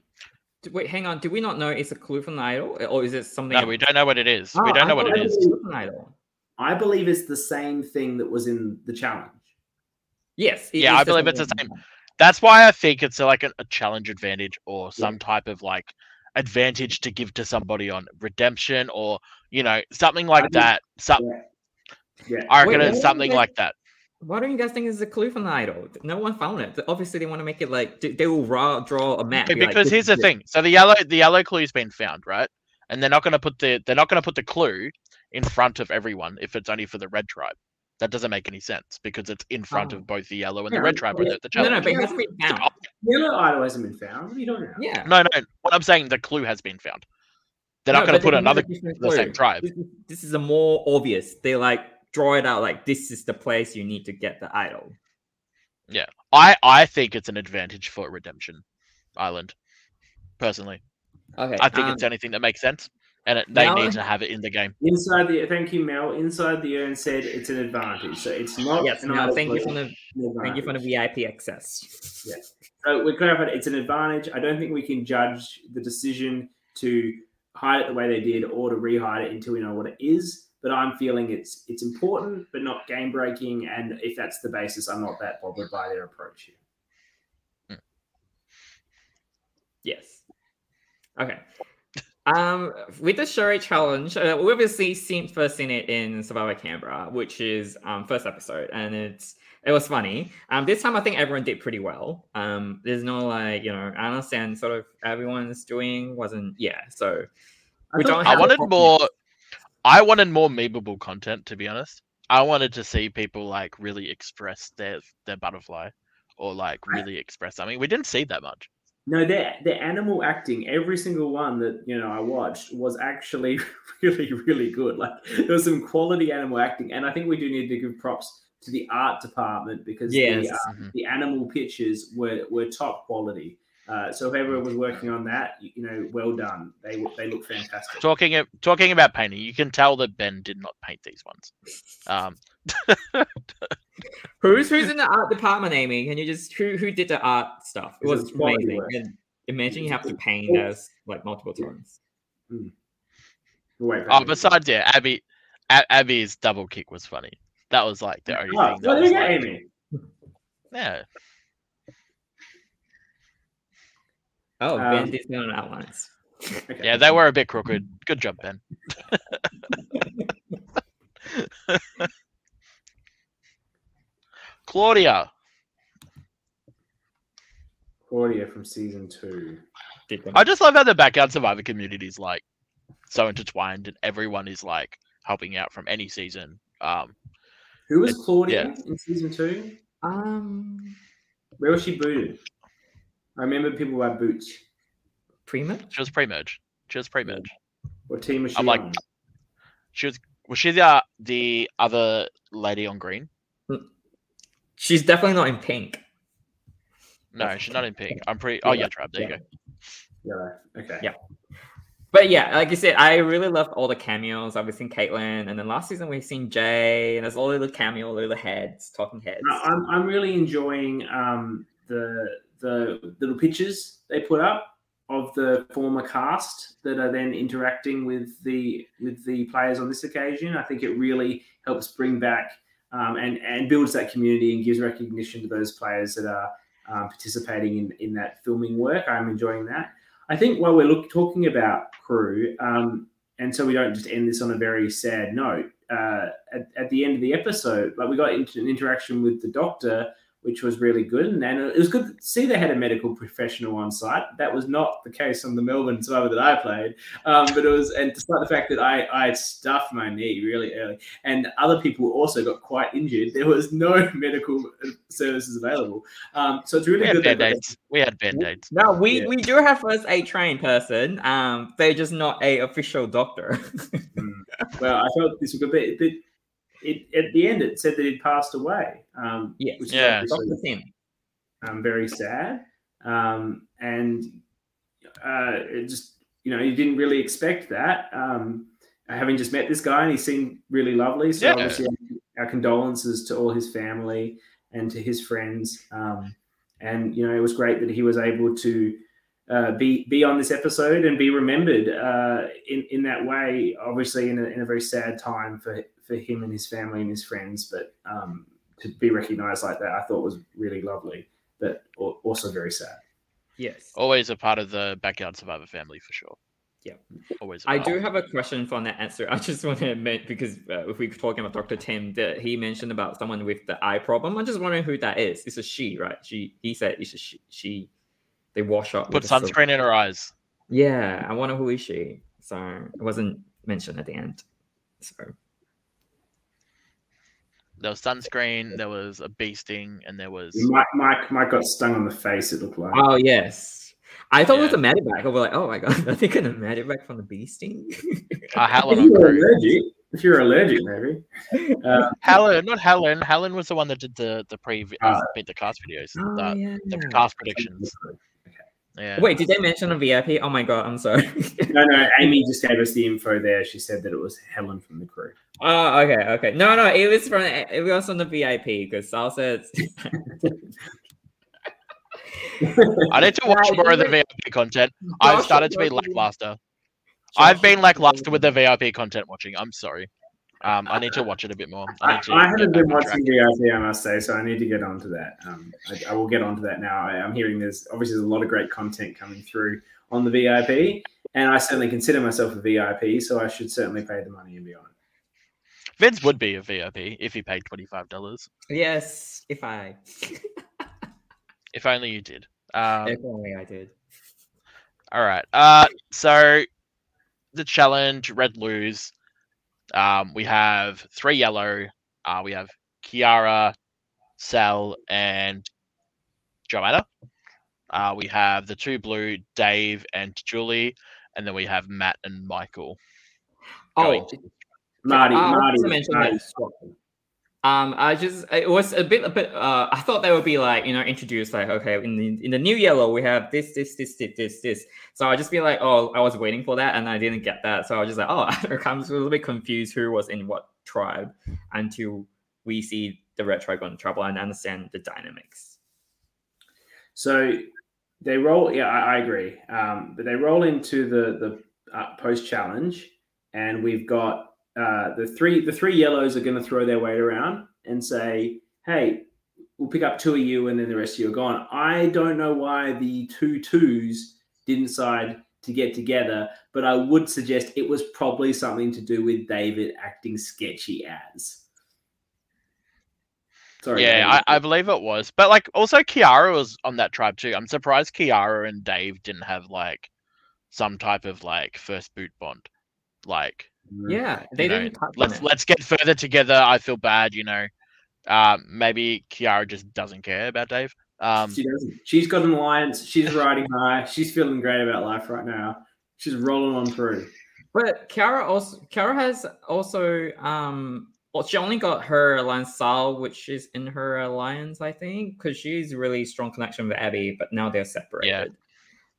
Wait, hang on. Do we not know it's a clue from the idol, or is it something? No, we don't know what it is. Oh, we ah, don't I know what it is. it was is. a clue from the idol. I believe it's the same thing that was in the challenge. Yes. Yeah, I believe it's the same. That's why I think it's like a, a challenge advantage or some type of like advantage to give to somebody on redemption or you know something like think- that. Some, Yeah. Yeah. I reckon what it's something like that. Why don't you guys think it's a clue from the idol? No one found it. Obviously, they want to make it like they they will raw draw a map. Okay, be like, because "This here's the it." thing. So the yellow the yellow clue's been found, right? And they're not gonna put the they're not gonna put the clue in front of everyone if it's only for the red tribe. That doesn't make any sense because it's in front Oh. of both the yellow and Yeah, the red tribe but- or the, the No, no, but it hasn't been found. Yellow idol hasn't been found. What are you talking about? Yeah. No, no. What I'm saying, the clue has been found. They're not going to put they can use another the same tribe. This, is- this is a more obvious. They're like draw it out like this is the place you need to get the idol. Yeah. I I think it's an advantage for Redemption Island. Personally, Okay. I think um, it's anything that makes sense, and it, they now- need to have it in the game. Inside the thank you, Mel. Inside the urn said it's an advantage, so it's not. yes. No, thank you for the it's thank you for the. VIP access. So we clarified it's an advantage. I don't think we can judge the decision to hide it the way they did or to rehide it until we know what it is. But I'm feeling it's it's important, but not game breaking. And if that's the basis, I'm not that bothered by their approach here. Yes. Okay. Um, with the Shuri challenge, uh, we obviously seen first seen it in Survivor Canberra, which is um first episode, and it's it was funny. Um, this time I think everyone did pretty well. Um, there's no like you know I understand sort of everyone's doing wasn't yeah. So we thought- don't I have a wanted proper- more. I wanted more memeable content, to be honest. I wanted to see people like really express their their butterfly, or like really express I mean, We didn't see that much. No, their their animal acting, every single one that you know I watched was actually really, really good. Like there was some quality animal acting, and I think we do need to give props to the art department because Yes. the, uh, Mhm. the animal pictures were were top quality. Uh, so whoever was working on that, you you know, well done. They they look fantastic. Talking a- talking about painting, you can tell that Ben did not paint these ones. Um, Who's who's in the art department, Amy? Can you just who who did the art stuff? It It was was amazing. work. And imagine you have to paint as like multiple times. Wait, oh, besides yeah, Abby, A- Abby's double kick was funny. That was like the only oh, thing. That well, was you go, like- Amy. Yeah, Oh, Um, Ben did on outlines. Okay. yeah, they were a bit crooked. Good job, Ben. Claudia, Claudia from season two. I just love how the backyard survivor community is like so intertwined, and everyone is like helping out from any season. Um, Who was Claudia Yeah. in season two? um Where was she booted? I remember people wear boots. Prima. she was pre-merge. She was pre-merge. What team was she I'm like- on? She was was she the uh, the other lady on green? She's definitely not in pink. No, she's not in pink. I'm pretty. Oh Yeah, yeah, trap. There you yeah. go. Yellow. Okay. Yeah. But yeah, like you said, I really loved all the cameos. I've seen Caitlyn, and then last season we've seen Jay, and there's all the little cameo, the heads, talking heads. No, I'm, I'm really enjoying um, the the little pictures they put up of the former cast that are then interacting with the with the players on this occasion. I think it really helps bring back um, and and builds that community and gives recognition to those players that are um, participating in in that filming work. I'm enjoying that. I think while we're look, talking about crew, um, and so we don't just end this on a very sad note. Uh, at, at the end of the episode, like we got into an interaction with the doctor, which was really good, and, and it was good to see they had a medical professional on site. That was not the case on the Melbourne Survivor that I played, um, but it was, and despite the fact that I I stuffed my knee really early, and other people also got quite injured, there was no medical services available. Um, so it's really We had good. that- band aids. We had band aids. No, we, Yeah. we do have first aid trained person. Um, they're just not a official doctor. Well, I felt this was a bit, bit it, at the end, it said that he'd passed away. Um, Yes. which is Yeah. obviously, Doctor Tim. um, very sad. Um, and uh, it just, you know, you didn't really expect that. Um, having just met this guy and he seemed really lovely. So Yeah. obviously, our condolences to all his family and to his friends. Um, and you know, it was great that he was able to uh, be be on this episode and be remembered uh, in in that way. Obviously, in a, in a very sad time for for him and his family and his friends, but um, to be recognised like that, I thought was really lovely, but also very sad. Yes. Always a part of the backyard survivor family for sure. Yeah, always. I do have a question for that answer. I just want to admit because uh, if we're talking about Dr. Tim, that he mentioned about someone with the eye problem. I'm just wondering who that is. It's a she, right? She. He said it's a she. she they wash up. Put with a sunscreen in her eyes. Yeah, I wonder who is she. So it wasn't mentioned at the end. So There was sunscreen. There was a bee sting, and there was Mike, Mike, Mike got stung on the face. It looked like. oh yes, I thought it was Yeah. a medivac. I was like, oh my god, I think a medivac from the bee sting. uh, Helen if you're crew. allergic, if you're allergic, maybe. Uh, Helen, not Helen. Helen was the one that did the the pre uh, Ah. the cast videos. oh, the, yeah. the cast predictions. Yeah. Wait, did they mention a VIP? Oh my god, I'm sorry. no, no. Amy just gave us the info there. She said that it was Helen from the crew. Oh, okay, okay. No, no, it was from it was on the VIP because Sal said. I need to watch more of the VIP content. I've started to be lackluster. I've been lackluster with the VIP content watching. I'm sorry. Um, I need to watch it a bit more. I I, need to. I get haven't been on watching VIP, I must say, so I need to get onto that. Um, I, I will get onto that now. I, I'm hearing there's obviously there's a lot of great content coming through on the VIP, and I certainly consider myself a VIP, so I should certainly pay the money and be on it. Vince would be a VIP if he paid twenty five dollars. yes, if I, If only you did. Um, if only I did. All right. Uh, so the challenge, red lose. Um, we have three yellow. Uh, we have Kiara, Sal, and Joanna. Uh, we have the two blue, Dave and Julie, and then we have Matt and Michael. Oh, to- Marty, I Marty, Marty. Um, I just it was a bit a bit. Uh, I thought they would be like you know introduced like okay in the in the new yellow we have this this this this this this. So I just be like oh I was waiting for that and I didn't get that. So I was just like oh I was a little bit confused who was in what tribe until we see the red tribe on trouble and understand the dynamics. So they roll. Yeah, I, I agree. Um, but they roll into the the uh, post challenge, and we've got uh, the three the three yellows are going to throw their weight around and say, "Hey, we'll pick up two of you, and then the rest of you are gone." I don't know why the two twos didn't decide to get together, but I would suggest it was probably something to do with David acting sketchy as. Sorry. yeah, I, I believe it was. But like also Kiara was on that tribe too. I'm surprised Kiara and Dave didn't have like some type of like first boot bond. Like Yeah, they you know, didn't touch let's it. let's get further together. I feel bad, you know. Um, maybe Kiara just doesn't care about Dave. Um, She doesn't. She's got an alliance. She's riding high. She's feeling great about life right now. She's rolling on through. But Kiara also Kara has also um well she only got her alliance Sal, which is in her alliance, I think, because she's really strong connection with Abby, but now they're separated. Yeah.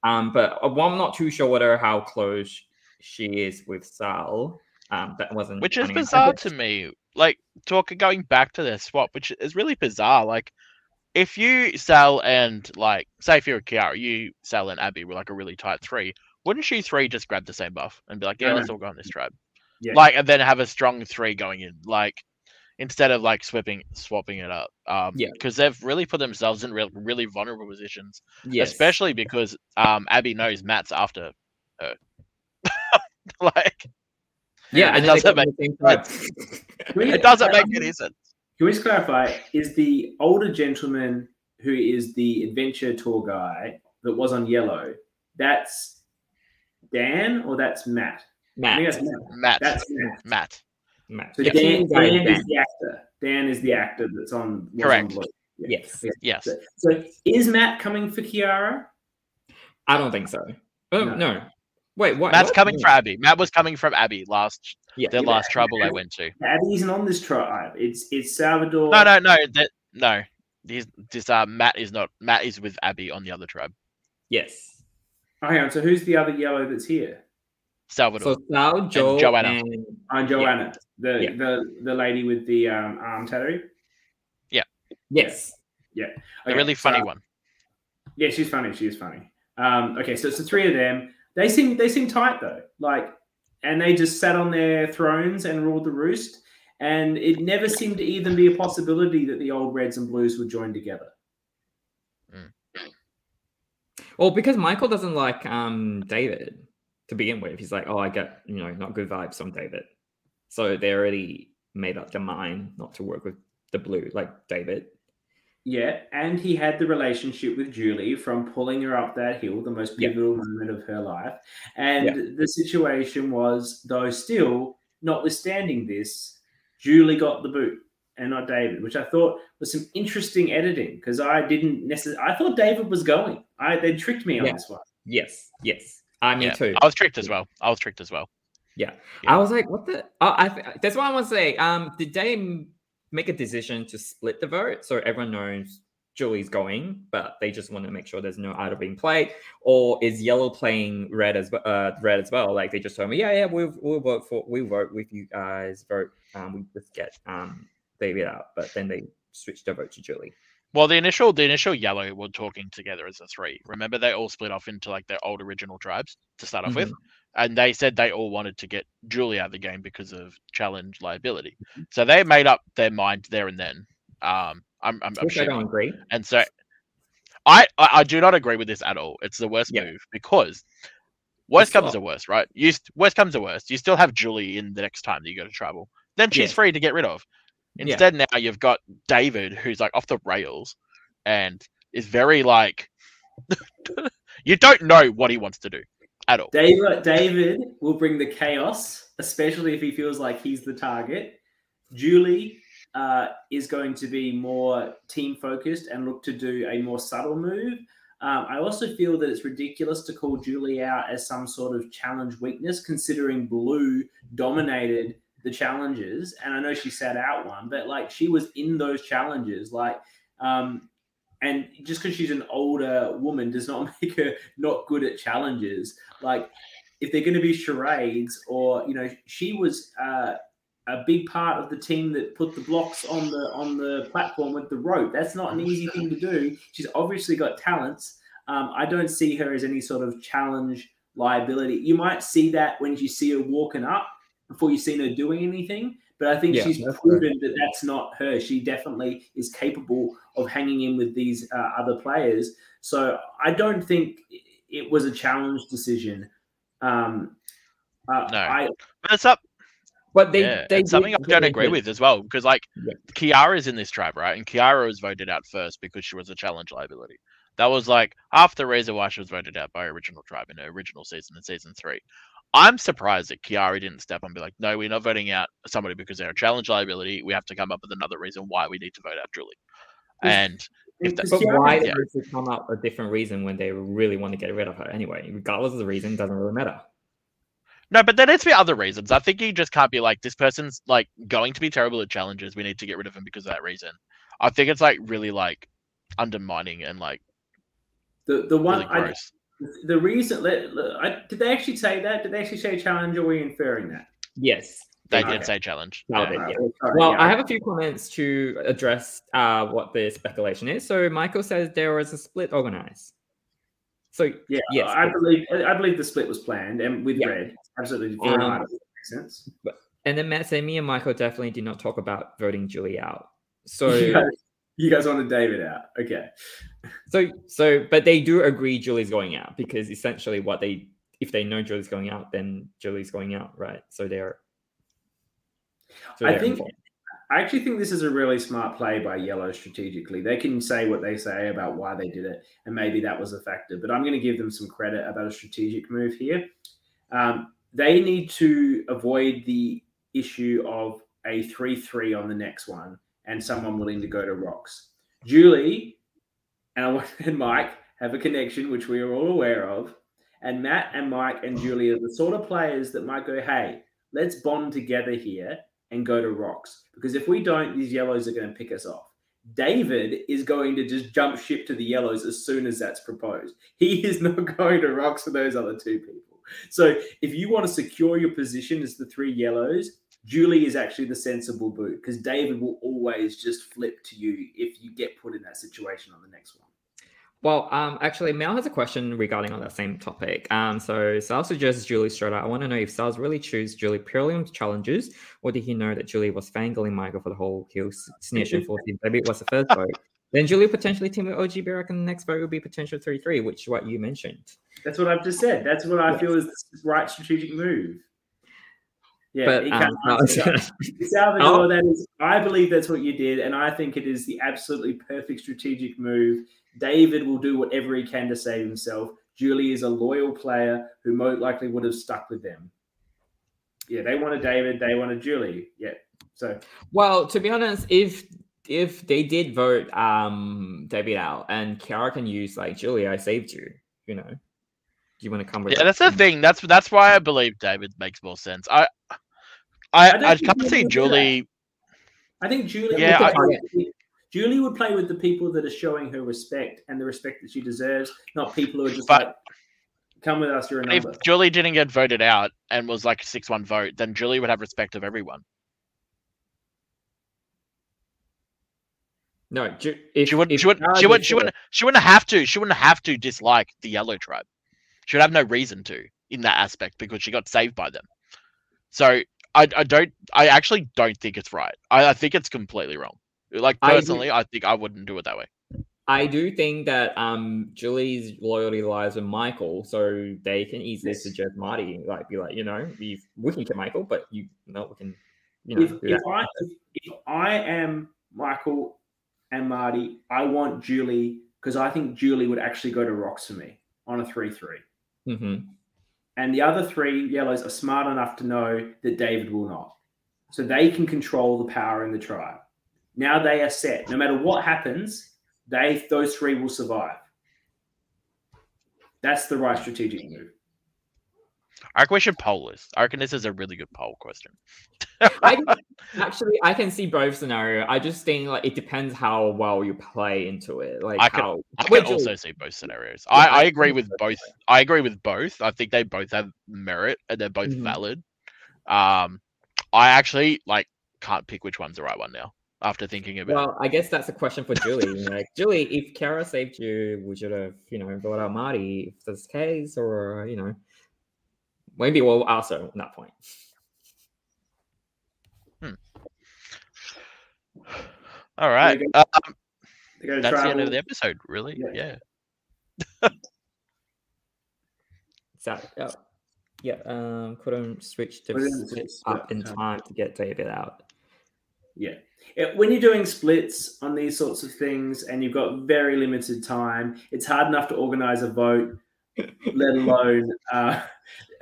Um, but uh, well, I'm not too sure whether how close she is with Sal. Um, that wasn't which is I mean, I bizarre to me. Like talk going back to their swap, which is really bizarre. Like if you Sal and like say if you're a Kiara, you Sal and Abby were like a really tight three. Wouldn't you three just grab the same buff and be like, yeah, No, let's all go on this tribe, Yeah. like, and then have a strong three going in, like instead of like swapping swapping it up. Um, Yeah. because they've really put themselves in real, really vulnerable positions, Yes. especially because um Abby knows Matt's after her. like yeah, it and doesn't make on the same tribe. Can we- it doesn't make any sense. Can we just clarify? Is the older gentleman who is the adventure tour guy that was on yellow? That's Dan or that's Matt? I Matt. think that's Matt. Matt. That's Matt. Matt. Matt. So The Dan, team guy is Dan is the actor. Dan is the actor that's on. was on Correct. Blue. Yeah. Yes. Yes. So, so is Matt coming for Kiara? I don't think so. Oh, No. no. Wait, what? Matt's what? coming No. for Abby. Matt was coming from Abby last Yeah. the Yeah, last but- trouble they went to. Abby isn't on this tribe. It's it's Salvador. No, no, no, that no. He's this uh Matt is not Matt is with Abby on the other tribe. Yes. Oh, hang on. So who's the other yellow that's here? Salvador. So Sal, Joe, Joanna. and I'm Joanna, the Yeah. the the lady with the um, arm tattoo. Yeah. Yes, Yeah. Okay, really funny so- one. Yeah, she's funny. She is funny. Um, okay, so it's the three of them. They seem they seem tight though. Like, and they just sat on their thrones and ruled the roost. And it never seemed to even be a possibility that the old Reds and Blues would join together. Well, because Michael doesn't like um David. to begin with. He's like, oh, I get you know not good vibes from David, so they already made up their mind not to work with the blue like David. Yeah, and he had the relationship with Julie from pulling her up that hill, the most Yeah. pivotal moment of her life. And Yeah. the situation was, though, still, notwithstanding this, Julie got the boot and not David, which I thought was some interesting editing because I didn't necessarily. I thought David was going. I they tricked me on Yeah. this one. Yes, yes, I me Yeah, too. I was tricked as well. I was tricked as well. Yeah. Yeah. I was like, what the? Oh, I th- that's what I want to say. Um, did they m- make a decision to split the vote so everyone knows Julie's going, but they just want to make sure there's no idol being played, or is yellow playing red as well? Uh, red as well. Like they just told me, yeah, yeah, we'll we'll vote for we vote with you guys. Vote. Um, we just get um David out, but then they switched the vote to Julie. Well, the initial the initial yellow were talking together as a three. Remember, they all split off into like their old original tribes to start off with, and they said they all wanted to get Julie out of the game because of challenge liability. So they made up their mind there and then. Um, I'm, I'm, I'm Which I don't agree. And so I, I I do not agree with this at all. It's the worst Yeah. move because worst It's comes not. to worst, right? You st- worst comes to worst, you still have Julie in the next time that you go to travel. Then she's Yeah. free to get rid of. Yeah. Instead, now you've got David, who's like off the rails, and is very like you don't know what he wants to do at all. David, David will bring the chaos, especially if he feels like he's the target. Julie uh, is going to be more team focused and look to do a more subtle move. Um, I also feel that it's ridiculous to call Julie out as some sort of challenge weakness, considering Blue dominated the challenges. And I know she sat out one, but like she was in those challenges. Like, um, and just because she's an older woman does not make her not good at challenges. Like, if they're going to be charades, or you know, she was uh, a big part of the team that put the blocks on the on the platform with the rope. That's not an easy thing to do. She's obviously got talents. Um, I don't see her as any sort of challenge liability. You might see that when you see her walking up before you've seen her doing anything. But I think Yeah, she's proven that that's not her. She definitely is capable of hanging in with these uh, other players. So I don't think it was a challenge decision. Um, uh, No. I, But it's up. But they, yeah, they it's something I don't agree did- with as well because like Yeah. Kiara's in this tribe, right? And Kiara was voted out first because she was a challenge liability. That was like half the reason why she was voted out by original tribe in her original season in season three. I'm surprised that Kiara didn't step up and be like, no, we're not voting out somebody because they're a challenge liability. We have to come up with another reason why we need to vote out Julie. And if that- But why Yeah. did they come up a different reason when they really want to get rid of her anyway? Regardless of the reason, doesn't really matter. no, but there needs to be other reasons. I think you just can't be like, this person's like going to be terrible at challenges. We need to get rid of him because of that reason. I think it's like really like undermining and like the the one really I, gross. The reason let- let- I, did they actually say that? Did they actually say challenge? Or were we inferring that? Yes. They Okay. did say challenge. No, yeah. they- Alright, yeah. sorry, Well, yeah. I have a few comments to address uh, what the speculation is. So Michael says there was a split organized. So Yeah, yes, I believe I believe the split was planned and with Yeah. red. Absolutely, very Um. Makes sense. and then Matt said me and Michael definitely did not talk about voting Julie out. So you, guys, you guys wanted David out. Okay. So so but they do agree Julie's going out because essentially what they if they know Julie's going out, then Julie's going out, right? So they're so I think informed. I actually think this is a really smart play by Yellow strategically. They can say what they say about why they did it, and maybe that was a factor. But I'm going to give them some credit about a strategic move here. Um, they need to avoid the issue of a 3 3 on the next one and someone willing to go to rocks. Julie and, and Mike have a connection, which we are all aware of. And Matt and Mike and Julie are the sort of players that might go, hey, let's bond together here and go to rocks. Because if we don't, these yellows are going to pick us off. David is going to just jump ship to the yellows as soon as that's proposed. He is not going to rocks for those other two people. So if you want to secure your position as the three yellows, Julie is actually the sensible boot because David will always just flip to you if you get put in that situation on the next one. Well, um, actually, Mel has a question regarding on that same topic. Um, so Sal suggests Julie straight. I want to know if Sal's really choose Julie purely on challenges, or did he know that Julie was fangirling Michael for the whole heel snitch and 14? Maybe it was the first vote. Then Julie potentially team with OG Barak, and the next vote would be potential 3 3, which is what you mentioned. That's what I've just said. That's what I feel is the right strategic move. Yeah, But, he um, can't no. Salvador, Oh. that is, I believe that's what you did, and I think it is the absolutely perfect strategic move. David will do whatever he can to save himself. Julie is a loyal player who most likely would have stuck with them. Yeah, they wanted David, they wanted Julie. Yeah, so Well, to be honest, if if they did vote um David out and Kiara can use like Julie, I saved you, you know. Do you want to come with Yeah, that's the thing. That's that's why I believe David makes more sense. I I I I think can't Julie see would do that. Julie. I think Julie. Yeah, would I- play with- Julie would play with the people that are showing her respect and the respect that she deserves, not people who are just But- like, "Come with us, you're a number." If. Julie didn't get voted out and was like a six-one vote, then Julie would have respect of everyone. No, Ju- if, She wouldn't. if She wouldn't. no, She wouldn't. She wouldn't. She wouldn't have to. She wouldn't have to dislike the yellow tribe. She would have no reason to in that aspect because she got saved by them. So I, I don't. I actually don't think it's right. I, I think it's completely wrong. Like I do- personally, I think I wouldn't do it that way. I do think that um Julie's loyalty lies with Michael, so they can easily Yes. suggest Marty, like be like, you know, we we can get Michael, but you no, we can, you know, if, do if that. I if, if I am Michael and Marty, I want Julie because I think Julie would actually go to rocks for me on a three-three. hmm And the other three yellows are smart enough to know that David will not. So they can control the power in the tribe. Now they are set. No matter what happens, they those three will survive. That's the right strategic move. I question poll this. I reckon this is a really good poll question. I actually I can see both scenario. I just think like it depends how well you play into it. Like I can- how I can also Julie, see both scenarios. Yeah, I, I agree with both. I agree with both. I think they both have merit and they're both Mhm. valid. Um, I actually like can't pick which one's the right one now after thinking about. it. Well, I guess that's a question for Julie. like Julie, if Kara saved you, would you have, you know, brought out Marty if that's the case, or you know, maybe we'll ask her at that point. All right, um, They go to that's the end of the episode. Really, Yeah. yeah. So, oh, yeah, um, couldn't switch the Couldn't split up in time. time to get David out. Yeah. It- when you're doing splits on these sorts of things and you've got very limited time, it's hard enough to organize a vote, let alone uh,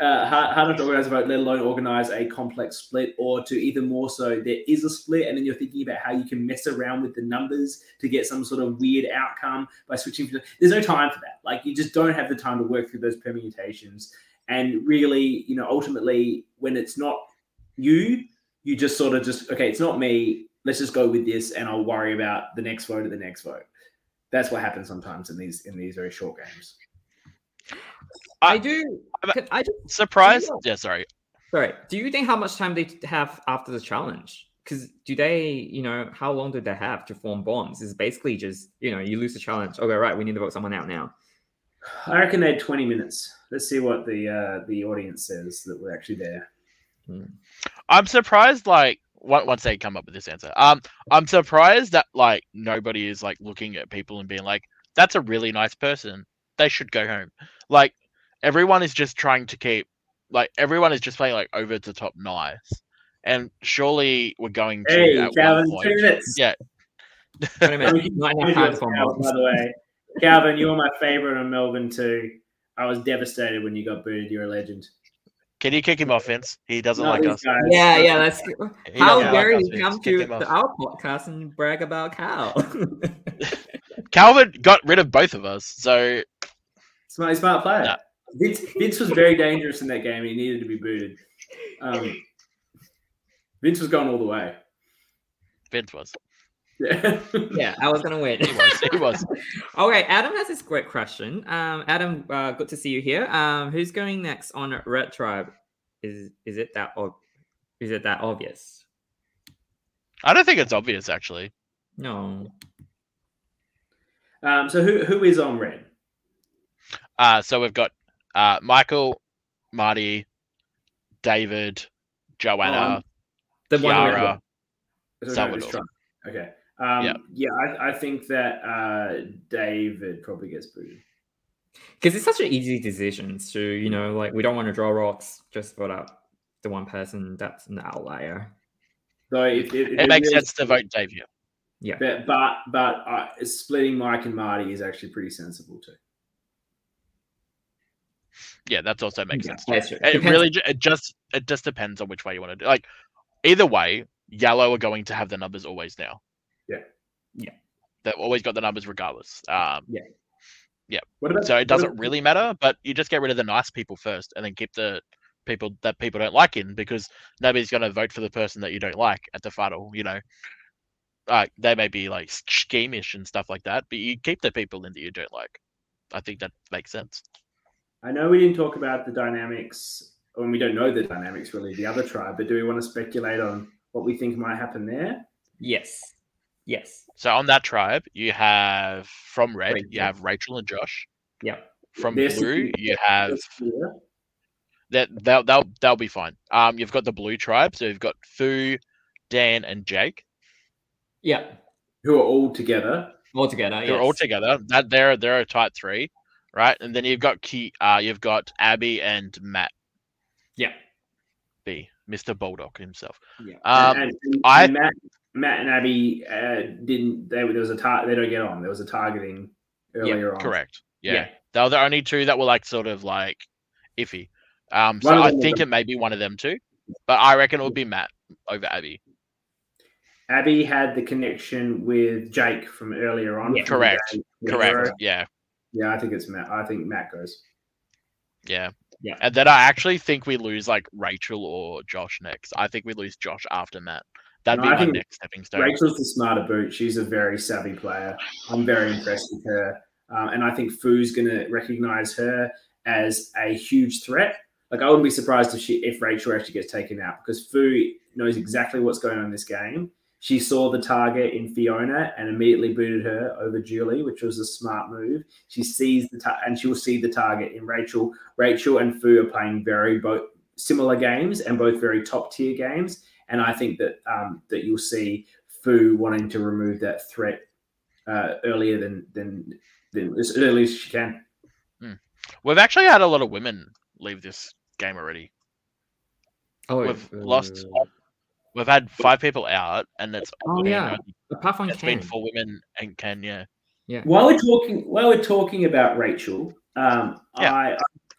uh, to organize a vote, let alone organize a complex split, or to even more so, there is a split, and then you're thinking about how you can mess around with the numbers to get some sort of weird outcome by switching. There's no time for that. Like you just don't have the time to work through those permutations. And really, you know, ultimately, when it's not you, you just sort of just okay, it's not me. Let's just go with this, and I'll worry about the next vote or the next vote. That's what happens sometimes in these in these very short games. I do. I'm- I just Surprised? know- Yeah, sorry. sorry. Do you think how much time they have after the challenge? Because do they, you know, how long do they have to form bonds? Is basically just, you know, you lose the challenge. Okay, right, we need to vote someone out now. I reckon they had twenty minutes. Let's see what the uh, the audience says that were actually there. I'm surprised. Like once they come up with this answer, um, I'm surprised that like nobody is like looking at people and being like, "That's a really nice person. They should go home." Like everyone is just trying to keep, like everyone is just playing like over the top nice, and surely we're going to Hey, at Calvin, one point. two minutes. Yeah, Wait a minute, Thank not enough time minutes, Calvin, by the way, Calvin, you're my favorite on Melbourne too. I was devastated when you got booted. You're a legend. can you kick him off, Vince? He doesn't Not like us. guys. Yeah, yeah. That's He how doesn't like dare us, you Vince. come to him off. the, our podcast and brag about Cal? Calvin got rid of both of us, so Smart, smart player. No. Vince, Vince was very dangerous in that game. He needed to be booted. Um, Vince was going all the way. Vince was. Yeah. yeah, I was gonna win. He was. He was. all right, Adam has this great question. Um, Adam, uh, good to see you here. Um, who's going next on Red Tribe? Is is it that ob- is it that obvious? I don't think it's obvious actually. No. Um, so who who is on red? Uh, so we've got uh, Michael, Marty, David, Joanna, The one Kiara. So no, Salvador. Okay. Um, Yeah. yeah, I, I think that uh, David probably gets booted. because it's such an easy decision to you know like we don't want to draw rocks just vote out the one person that's an outlier So if, if, It makes sense to vote Xavier. yeah But but, but uh, splitting Mike and Marty is actually pretty sensible too. Yeah, that's also makes Yeah, sense. that's. It Depends- really ju- it just it just depends on which way you want to do. Like either way, yellow are going to have the numbers always now. Yeah. Yeah. They've always got the numbers regardless. Um, What about so it doesn't about- really matter, but you just get rid of the nice people first, and then keep the people that people don't like in because nobody's going to vote for the person that you don't like at the final. You know, uh, they may be like schemish and stuff like that, but you keep the people in that you don't like. I think that makes sense. I know we didn't talk about the dynamics, and we don't know the dynamics really, the other tribe, but do we want to speculate on what we think might happen there? yes yes So on that tribe, you have from red, you have Rachel and Josh. yeah From There's blue, some- you have Yeah. that they'll they'll they'll be fine. Um, you've got the blue tribe, so you've got Fu, Dan, and Jake. yeah Who are all together. all together They're all together. That they're they're a tight three, right? And then you've got Key, uh, you've got Abby and Matt yeah B, Mr. Bulldog himself. yeah Um, and, and- I- and Matt, Matt and Abby uh, didn't. They, there was a tar- They don't get on. There was a targeting earlier on. correct. Yeah. Yeah. they were the only two that were like sort of like iffy. Um, so I think it may be one of them two, but I reckon it would be Matt over Abby. Abby had the connection with Jake from earlier on. Yeah. from Correct. Correct. Yeah. Yeah, I think it's Matt. I think Matt goes. Yeah. Yeah. And then I actually think we lose like Rachel or Josh next. I think we lose Josh after Matt. That'd No, be I my next stepping stone. Rachel's the smarter boot. She's a very savvy player. I'm very impressed with her. Um, and I think Fu's going to recognize her as a huge threat. Like I wouldn't be surprised if she if Rachel actually gets taken out because Fu knows exactly what's going on in this game. She saw the target in Fiona and immediately booted her over Julie, which was a smart move. She sees the ta- and she will see the target in Rachel. Rachel and Fu are playing very both similar games and both very top tier games. And I think that um, that you'll see Fu wanting to remove that threat uh, earlier than than than as early as she can. We've actually had a lot of women leave this game already. oh We've uh, lost- We've had five people out, and it's Oh, been, yeah. apart from it's been Ken. four women and Ken. Yeah, yeah. While we're talking, while we're talking about Rachel, um, Yeah. I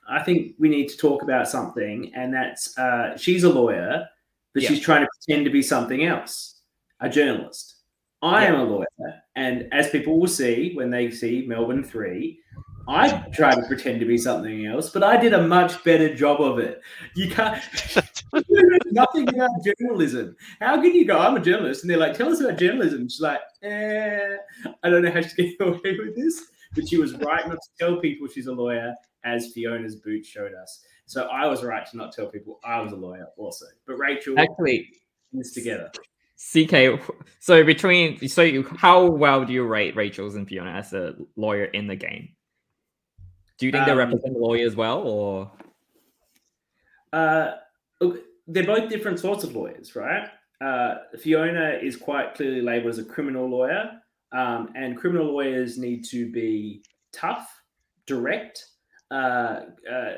I think we need to talk about something, and that's uh, she's a lawyer, but Yeah. she's trying to pretend to be something else, a journalist. I am a lawyer, and as people will see when they see Melbourne Three, I try to pretend to be something else, but I did a much better job of it. You can't. you nothing about journalism. How can you go? I'm a journalist, and they're like, "Tell us about journalism." She's like, "Eh, I don't know how she's getting away with this." But she was right not to tell people she's a lawyer, as Fiona's boot showed us. So I was right to not tell people I was a lawyer, also. But Rachel Actually, is together. CK. So between so you, how well do you rate Rachel's and Fiona as a lawyer in the game? Do you think they Um, represent lawyers well, or Uh, look, they're both different sorts of lawyers, right? Uh, Fiona is quite clearly labeled as a criminal lawyer, um, and criminal lawyers need to be tough, direct, uh, uh,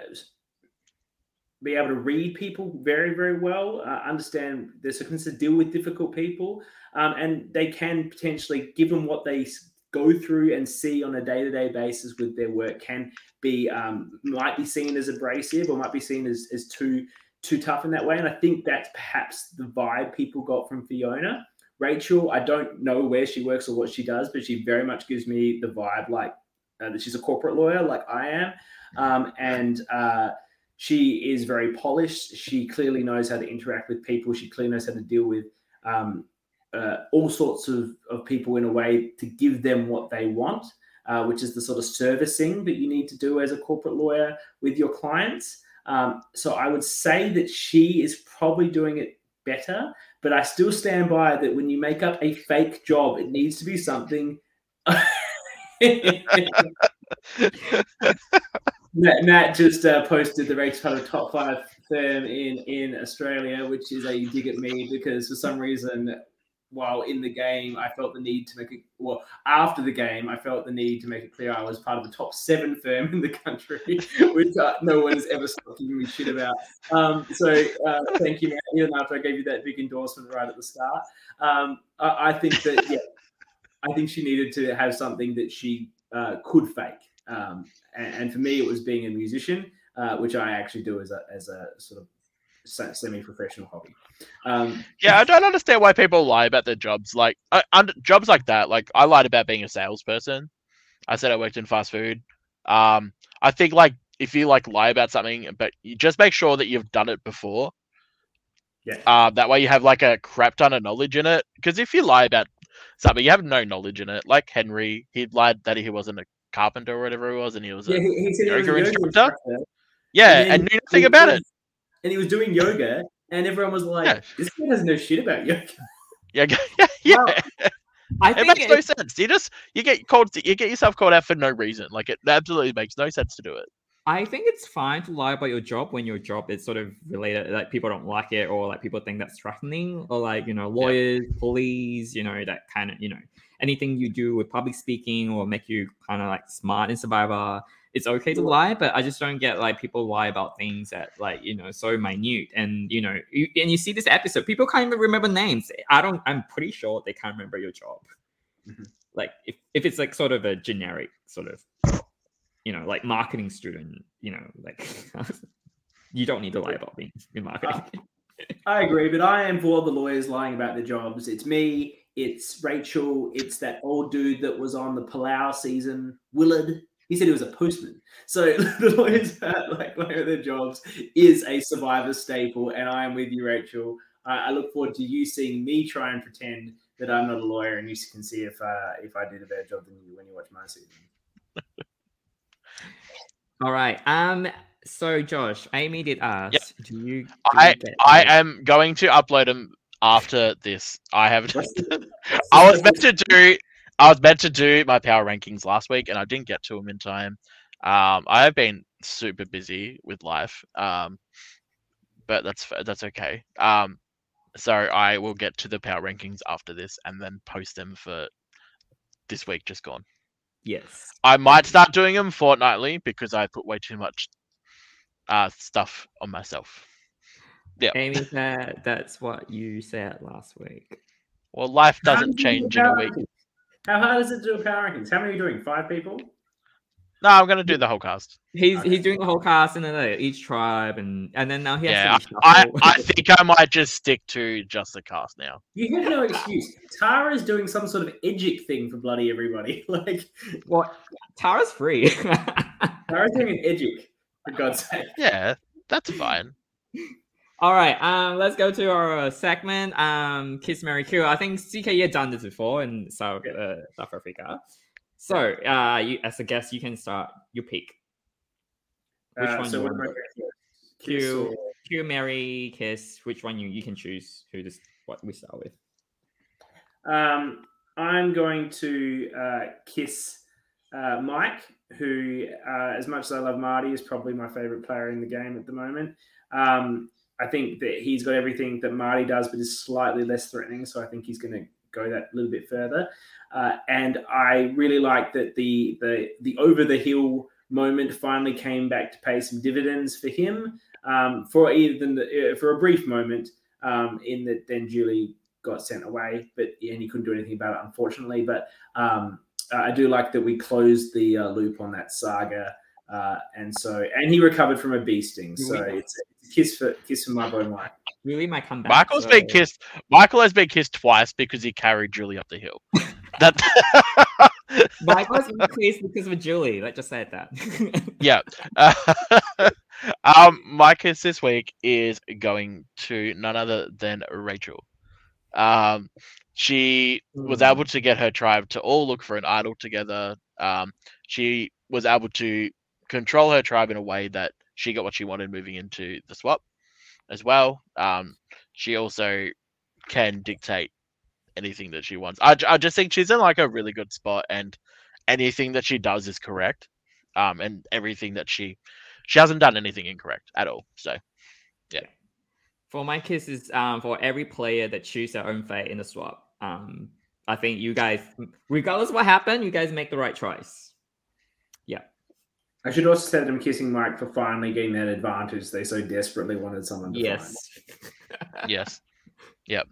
be able to read people very, very well, uh, understand their circumstances, deal with difficult people, um, and they can potentially, given what they go through and see on a day-to-day basis with their work, can be um, might be seen as abrasive or might be seen as, as too too tough in that way. And I think that's perhaps the vibe people got from Fiona. Rachel, I don't know where she works or what she does, but she very much gives me the vibe like uh, that she's a corporate lawyer, like I am, um, and uh, she is very polished. She clearly knows how to interact with people. She clearly knows how to deal with um, uh, all sorts of, of people in a way to give them what they want uh, which is the sort of servicing that you need to do as a corporate lawyer with your clients. Um, so I would say that she is probably doing it better, but I still stand by that when you make up a fake job, it needs to be something. Matt, Matt just uh, posted the Race Huddle top five firm in in Australia, which is a dig at me because for some reason while in the game, I felt the need to make it. Well, after the game, I felt the need to make it clear I was part of the top seven firm in the country, which uh, no one has ever stopped giving me shit about. Um, so uh, thank you, man. Even after I gave you that big endorsement right at the start, um, I, I, think that yeah, I think she needed to have something that she uh, could fake. Um, and, and, for me, it was being a musician, uh, which I actually do as a as a sort of semi-professional hobby. Um, yeah, I don't understand why people lie about their jobs. Like uh, under, jobs like that, like I lied about being a salesperson. I said I worked in fast food. Um, I think like if you like lie about something, but you just make sure that you've done it before. Yeah. Uh, that way you have like a crap ton of knowledge in it. Because if you lie about something, you have no knowledge in it. Like Henry, he lied that he wasn't a carpenter or whatever he was, and he was yeah, a he, he yoga, yoga instructor. instructor. Yeah, and, and knew nothing about it and he was doing yoga, and everyone was like, yeah. "This guy doesn't know shit about yoga." Yeah, yeah, yeah. Well, I it makes no sense. You just you get called you get yourself called out for no reason. Like it absolutely makes no sense to do it. I think it's fine to lie about your job when your job is sort of related, like people don't like it, or like people think that's threatening, or like you know lawyers, yeah. police, you know that kind of you know anything you do with public speaking or make you kind of like smart in Survivor it's okay to lie, but I just don't get like people lie about things that like you know so minute and you know you, and you see this episode, people can't even remember names. I don't. I'm pretty sure they can't remember your job. Mm-hmm. Like if if it's like sort of a generic sort of you know like marketing student, you know like you don't need to lie about being in marketing. I agree, but I am for the lawyers lying about their jobs. It's me. It's Rachel. It's that old dude that was on the Palau season, Willard he said he was a postman. So the lawyers that like like their jobs is a survivor staple, and I am with you, Rachel. I, I, look forward to you seeing me try and pretend that I'm not a lawyer, and you can see if uh, if I did a better job than you when you watch my season. All right. Um. So, Josh, Amy did ask, yep. "Do you?" Do I you I am going to upload them after this. I have. I was meant to do I was meant to do my power rankings last week, and I didn't get to them in time. Um, I have been super busy with life, um, but that's that's okay. Um, so I will get to the power rankings after this, and then post them for this week just gone. Yes, I might start doing them fortnightly because I put way too much uh, stuff on myself. Yeah, Amy, that that's what you said last week. Well, life doesn't change in a week. How hard is it to do a power rankings? How many are you doing? Five people? No, I'm gonna do the whole cast. He's okay. he's doing the whole cast and then uh, each tribe and and then now he has yeah, I, I think I might just stick to just the cast now. You have no excuse. Tara is doing some sort of edgic thing for bloody everybody. Like what? Tara's free. Tara's doing an edgic, for God's sake. Yeah, that's fine. All right, um, let's go to our segment. Um, Kiss Mary Kill. I think CK you done this before in South uh, South Africa. So, uh, you as a guest, you can start. You pick. Which uh, one so you want? Q, Q, Mary, Kiss. Which one you you can choose? Who this what we start with? Um, I'm going to uh, kiss uh, Mike, who, uh, as much as I love Marty, is probably my favorite player in the game at the moment. Um, I think that he's got everything that Marty does, but is slightly less threatening. So I think he's going to go that little bit further. Uh, and I really like that the the the over the hill moment finally came back to pay some dividends for him um, for even the, uh, for a brief moment. Um, in that, then Julie got sent away, but and he couldn't do anything about it, unfortunately. But um, I do like that we closed the uh, loop on that saga. Uh, and so, and he recovered from a bee sting. So it's, kiss for kiss for my boy Mike. Really might come back. Michael's so... been kissed. Michael has been kissed twice because he carried Julie up the hill. that Michael's been kissed because of Julie. Let's just say that. yeah. Uh, um, my kiss this week is going to none other than Rachel. Um, she was hmm. able to get her tribe to all look for an idol together. Um, she was able to control her tribe in a way that she got what she wanted moving into the swap as well. Um, she also can dictate anything that she wants. I, I just think she's in like a really good spot, and anything that she does is correct. Um, and everything that she she hasn't done anything incorrect at all. So, yeah. For my kiss is um for every player that choose their own fate in the swap. Um, I think you guys, regardless what happened, you guys make the right choice. Yeah. I should also say that I'm kissing Mike for finally getting that advantage they so desperately wanted someone to Yes. find. yes. Yep.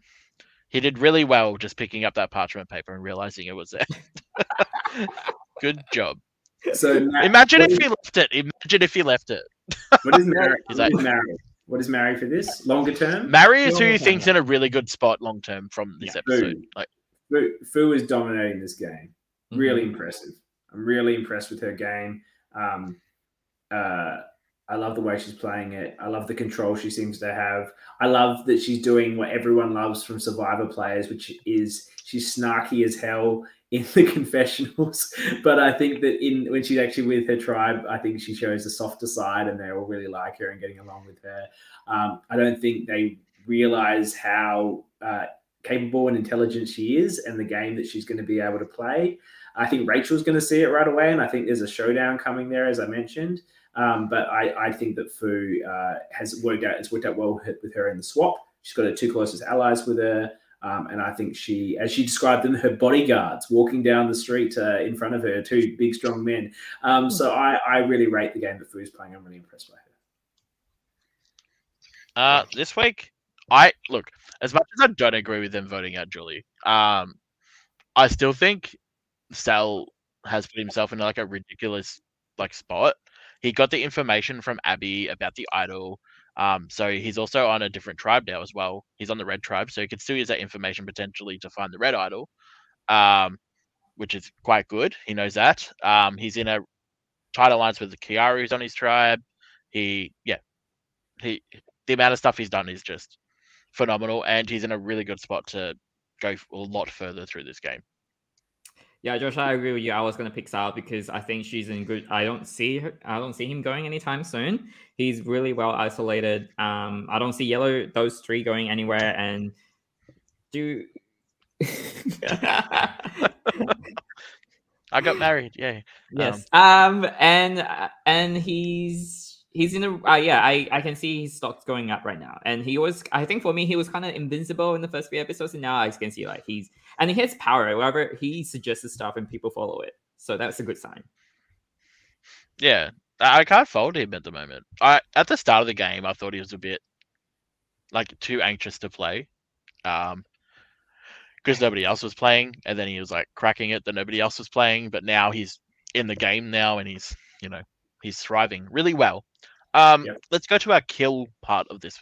He did really well just picking up that parchment paper and realizing it was there. Good job. So Matt, Imagine if is- he left it. Imagine if he left it. what is Mary? Is What that- is Mary? What is Mary for this longer term? Mary is who you think's in a really good spot long term from this Yeah. episode. Boom. Like, Fu, Fu is dominating this game. Really mm-hmm. impressive. I'm really impressed with her game. Um, uh, I love the way she's playing it. I love the control she seems to have. I love that she's doing what everyone loves from Survivor players, which is she's snarky as hell in the confessionals. But I think that in when she's actually with her tribe, I think she shows the softer side, and they all really like her and getting along with her. Um, I don't think they realize how uh, capable and intelligent she is, and the game that she's going to be able to play. I think Rachel's going to see it right away, and I think there's a showdown coming there, as I mentioned. Um, but I, I think that Fu uh, has worked out. It's worked out well with with her in the swap. She's got her two closest allies with her, um, and I think she, as she described them, her bodyguards walking down the street uh, in front of her, two big strong men. Um, so I, I really rate the game that Fu's playing. I'm really impressed by her. uh, this week, I look as much as I don't agree with them voting out Julie. Um, I still think Sal has put himself in like a ridiculous like spot. He got the information from Abby about the idol. Um, so he's also on a different tribe now as well. He's on the red tribe, so he could still use that information potentially to find the red idol, um, which is quite good. He knows that. Um, he's in a tight alliance with the Kiara who's on his tribe. He, yeah, he the amount of stuff he's done is just phenomenal, and he's in a really good spot to go a lot further through this game. Yeah, Josh, I agree with you. I was gonna pick Sal because I think she's in good. I don't see her. I don't see him going anytime soon. He's really well isolated. Um, I don't see Yellow those three going anywhere. And do I got married, yeah. yes. Um, and uh, and he's he's in a uh, yeah. I I can see his stocks going up right now. And he was. I think for me, he was kind of invincible in the first few episodes, and now I can see like he's and he has power. However, he suggests stuff and people follow it, so that's a good sign. Yeah, I I can't fault him at the moment. I at the start of the game, I thought he was a bit like too anxious to play, um, because nobody else was playing, and then he was like cracking it that nobody else was playing. But now he's in the game now, and he's you know he's thriving really well. Um, Yep. let's go to our kill part of this.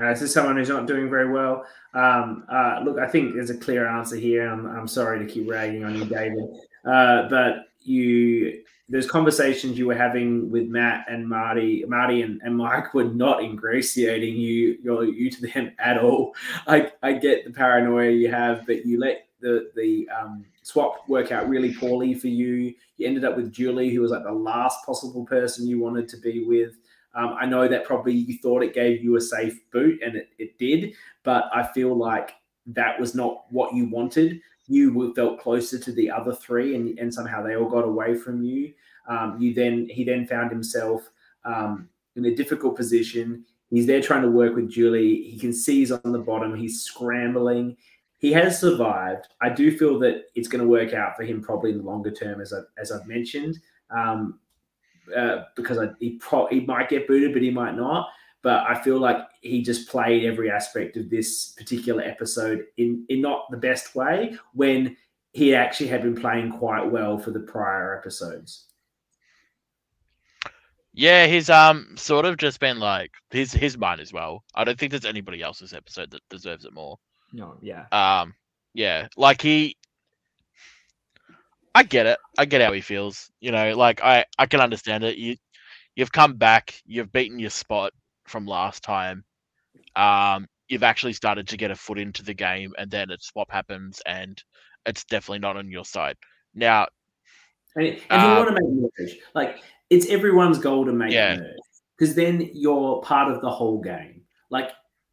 Uh, this is someone who's not doing very well. Um, uh, look, I think there's a clear answer here. I'm, I'm sorry to keep ragging on you, David, uh, but you there's conversations you were having with Matt and Marty. Marty and, and Mike were not ingratiating you you to them at all. I, I get the paranoia you have, but you let the the um, swap work out really poorly for you. You ended up with Julie, who was like the last possible person you wanted to be with. Um, I know that probably you thought it gave you a safe boot, and it, it did, but I feel like that was not what you wanted. You felt closer to the other three, and, and somehow they all got away from you. Um, you then he then found himself um, in a difficult position. He's there trying to work with Julie. He can see he's on the bottom. He's scrambling. He has survived. I do feel that it's going to work out for him probably in the longer term, as I, as I've mentioned. Um, uh, because I, he pro- he might get booted, but he might not. But I feel like he just played every aspect of this particular episode in in not the best way when he actually had been playing quite well for the prior episodes. Yeah, he's um sort of just been like his his mine as well. I don't think there's anybody else's episode that deserves it more. No, yeah. Um, yeah, like he. I get it. I get how he feels. You know, like I I can understand it. You you've come back. You've beaten your spot from last time. Um, you've actually started to get a foot into the game, and then a swap happens, and it's definitely not on your side. Now, And, and you Um, want to make merge. Like it's everyone's goal to make Yeah. merge because then you're part of the whole game. Like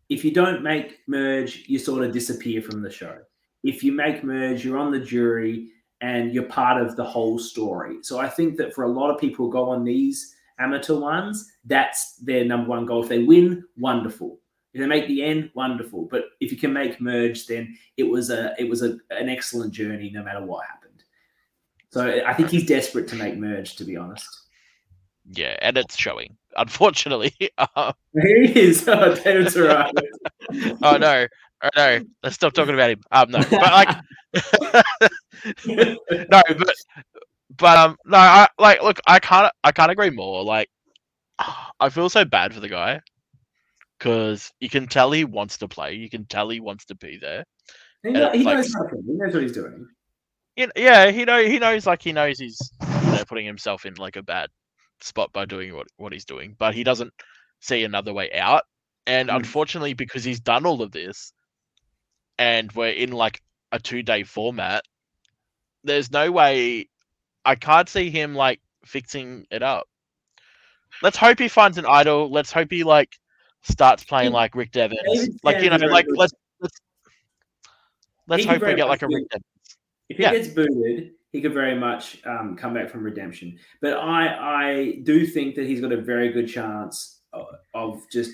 if you don't make merge, you sort of disappear from the show. If you make merge, you're on the jury and you're part of the whole story. So I think that for a lot of people who go on these amateur ones, that's their number one goal. If they win, wonderful. If they make the end, wonderful. But if you can make merge, then it was a it was a, an excellent journey, no matter what happened. So I think he's desperate to make merge, to be honest. Yeah, and it's showing, unfortunately. Um, he is. Oh, David's oh no, oh no, let's stop talking about him. Um, no, but like, no, but but um, no, I like look, I can't, I can't agree more. Like, I feel so bad for the guy because you can tell he wants to play, you can tell he wants to be there. He, know, he Like- knows. He knows what he's doing. Yeah, he know he knows like he knows he's you know, putting himself in like a bad spot by doing what what he's doing, but he doesn't see another way out. And Mm. unfortunately, because he's done all of this, and we're in like a two day format, there's no way I can't see him like fixing it up. Let's hope he finds an idol. Let's hope he like starts playing like Rick Devens. Like you know, like let's let's let's He hope we get like a Rick Devens. If he Yeah. gets booted, he could very much um, come back from redemption. But I, I do think that he's got a very good chance of, of just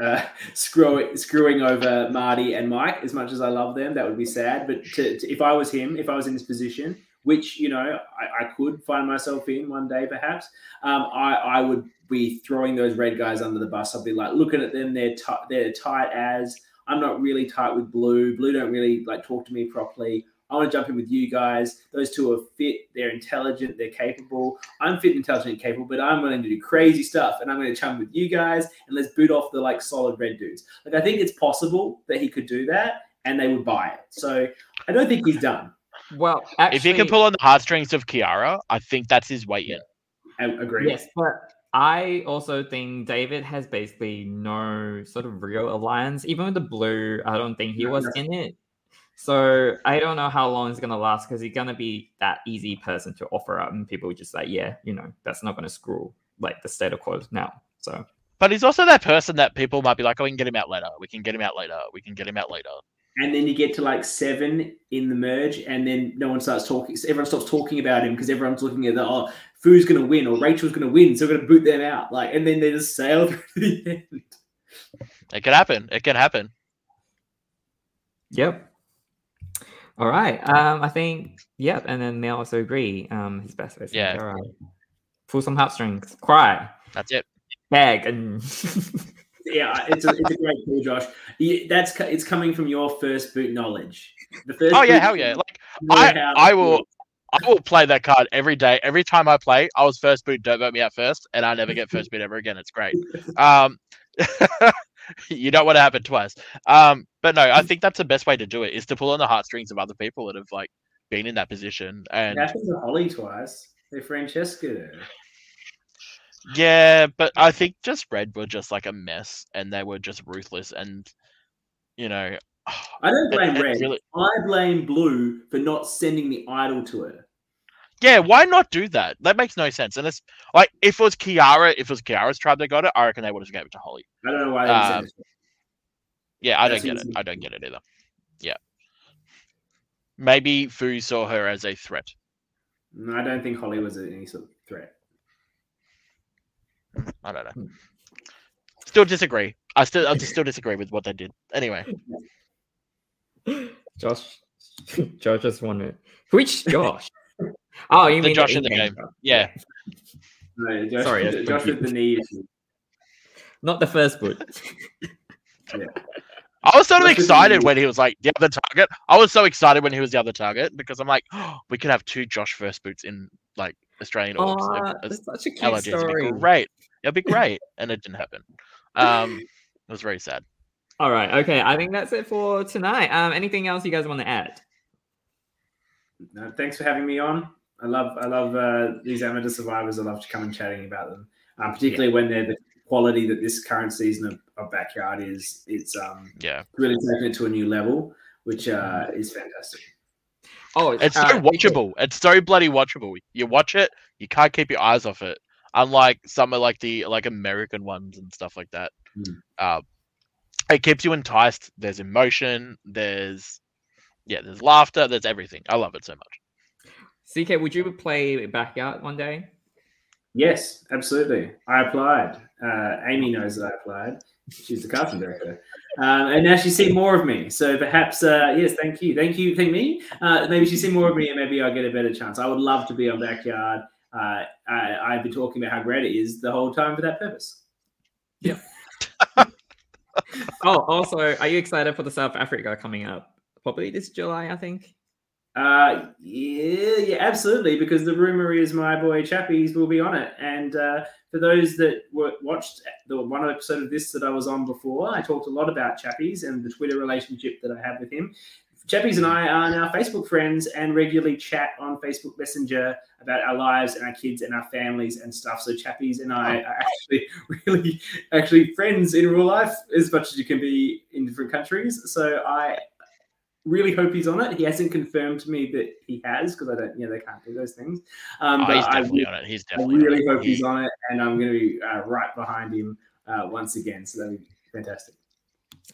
uh, screwing screwing over Marty and Mike. As much as I love them, that would be sad. But to, to- if I was him, if I was in this position, which you know I, I could find myself in one day, perhaps, um, I, I would be throwing those red guys under the bus. I'd be like looking at them; they're t- they're tight as. I'm not really tight with Blue. Blue don't really like talk to me properly. I want to jump in with you guys. Those two are fit. They're intelligent. They're capable. I'm fit, intelligent, and capable, but I'm going to do crazy stuff, and I'm going to chum with you guys, and let's boot off the like solid red dudes. Like I think it's possible that he could do that, and they would buy it. So I don't think he's done. Well, actually, if he can pull on the heartstrings of Kiara, I think that's his way in. I agree. Yes, but I also think David has basically no sort of real alliance. Even with the blue, I don't think he No, was no. in it. So I don't know how long it's gonna last because he's gonna be that easy person to offer up, and people just like, yeah, you know, that's not gonna screw like the state of quo now. So But he's also that person that people might be like, oh, we can get him out later. We can get him out later. We can get him out later. And then you get to like seven in the merge, and then no one starts talking. Everyone stops talking about him because everyone's looking at the oh, Fu's going to win or Rachel's going to win, so we're going to boot them out. Like, and then they just sail through the end. It can happen. It can happen. Yep. All right. Um, I think yep, and then they also agree. Um, his best is Yeah. All right. Pull some heartstrings, cry, That's it. beg, and Yeah, it's a, it's a great call, Josh. You, that's co- it's coming from your first boot knowledge. The first Oh yeah, hell yeah! Like I, I will, boot. I will play that card every day. Every time I play, I was first boot. Don't vote me out first, and I never get first boot ever again. It's great. Um, you don't want to happen twice. Um, but no, I think that's the best way to do it is to pull on the heartstrings of other people that have like been in that position. And happened to Holly twice. Hey, Francesca. yeah, but I think just Red were just like a mess, and they were just ruthless, and you know, I don't blame it Red. really- I blame Blue for not sending the idol to her. Yeah, why not do that? That makes no sense. And it's like if it was Kiara, if it was Kiara's tribe that got it, I reckon they would have gave it to Holly. I don't know why they Um, it. Yeah, I That's don't get it. I don't get it either. Yeah. Maybe Fu saw her as a threat. No, I don't think Holly was any sort of threat. I don't know. Still disagree. I still I still disagree with what they did. Anyway, Josh, Josh just wanted which Josh? Oh, you The mean Josh in the in-game game. yeah. No, Josh, Sorry, that's Josh with the knee issue. not the first boot. I was sort of Josh excited when he was like the other target. I was so excited when he was the other target because I'm like, oh, we could have two Josh first boots in like Australian Oh, orgs. That's such a cute LRGs. It'd story. be great. It'd be great, and it didn't happen. Um, it was very sad. All right, okay. I think that's it for tonight. Um, anything else you guys want to add? No, thanks for having me on. I love I love uh, these amateur survivors. I love to come and chatting about them, um, particularly when they're the quality that this current season of, of backyard is. It's um, Yeah, really taking it to a new level, which uh, is fantastic. Oh, it's so uh, watchable. It's so bloody watchable. You watch it, you can't keep your eyes off it. Unlike some of like the like American ones and stuff like that. Mm. Uh, it keeps you enticed. There's emotion. There's yeah, there's laughter. There's everything. I love it so much. CK, would you play backyard one day? Yes, absolutely. I applied. Uh, Amy knows that I applied. She's the casting director, um, and now she's seen more of me. So perhaps, uh, yes, thank you, thank you, thank me. Uh, maybe she's seen more of me, and maybe I'll get a better chance. I would love to be on Backyard. Uh, I, I've been talking about how great it is the whole time for that purpose. Yeah. oh, also, are you excited for the South Africa coming up? Probably this July, I think. Uh, yeah, yeah, absolutely. Because the rumor is my boy Chappies will be on it. And uh, for those that were, watched the one episode of this that I was on before, I talked a lot about Chappies and the Twitter relationship that I have with him. Chappies and I are now Facebook friends and regularly chat on Facebook Messenger about our lives and our kids and our families and stuff. So Chappies and I are actually really actually friends in real life as much as you can be in different countries. So I really hope he's on it. He hasn't confirmed to me that he has because I don't, you know, they can't do those things. Um, Oh, but he's I, definitely re- on it. He's I really on it. hope he's on it, and I'm going to be uh, right behind him uh, once again. So that'd be fantastic.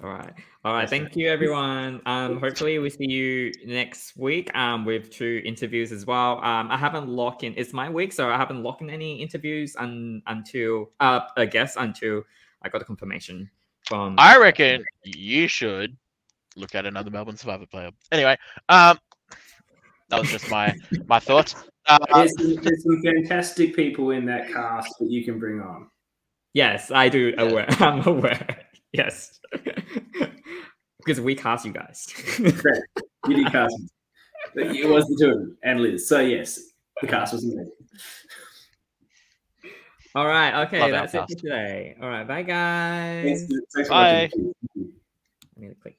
All right. All right. Thank you, everyone. Um, hopefully we see you next week um, with two interviews as well. Um, I haven't locked in. It's my week, so I haven't locked in any interviews un- until, uh, I guess, until I got a confirmation from. I reckon you should look at another Melbourne Survivor player. Anyway, um, that was just my my thoughts. Uh, There's, some, there's some fantastic people in that cast that you can bring on. Yes, I do. Yeah. Aware. I'm aware. Yes. because we cast you guys. Great. You did cast. It was the two of them and Liz. So yes, the cast was amazing. All right. Okay. Love that's it for today. All right. Bye, guys. Thanks, thanks for Bye. I need to click.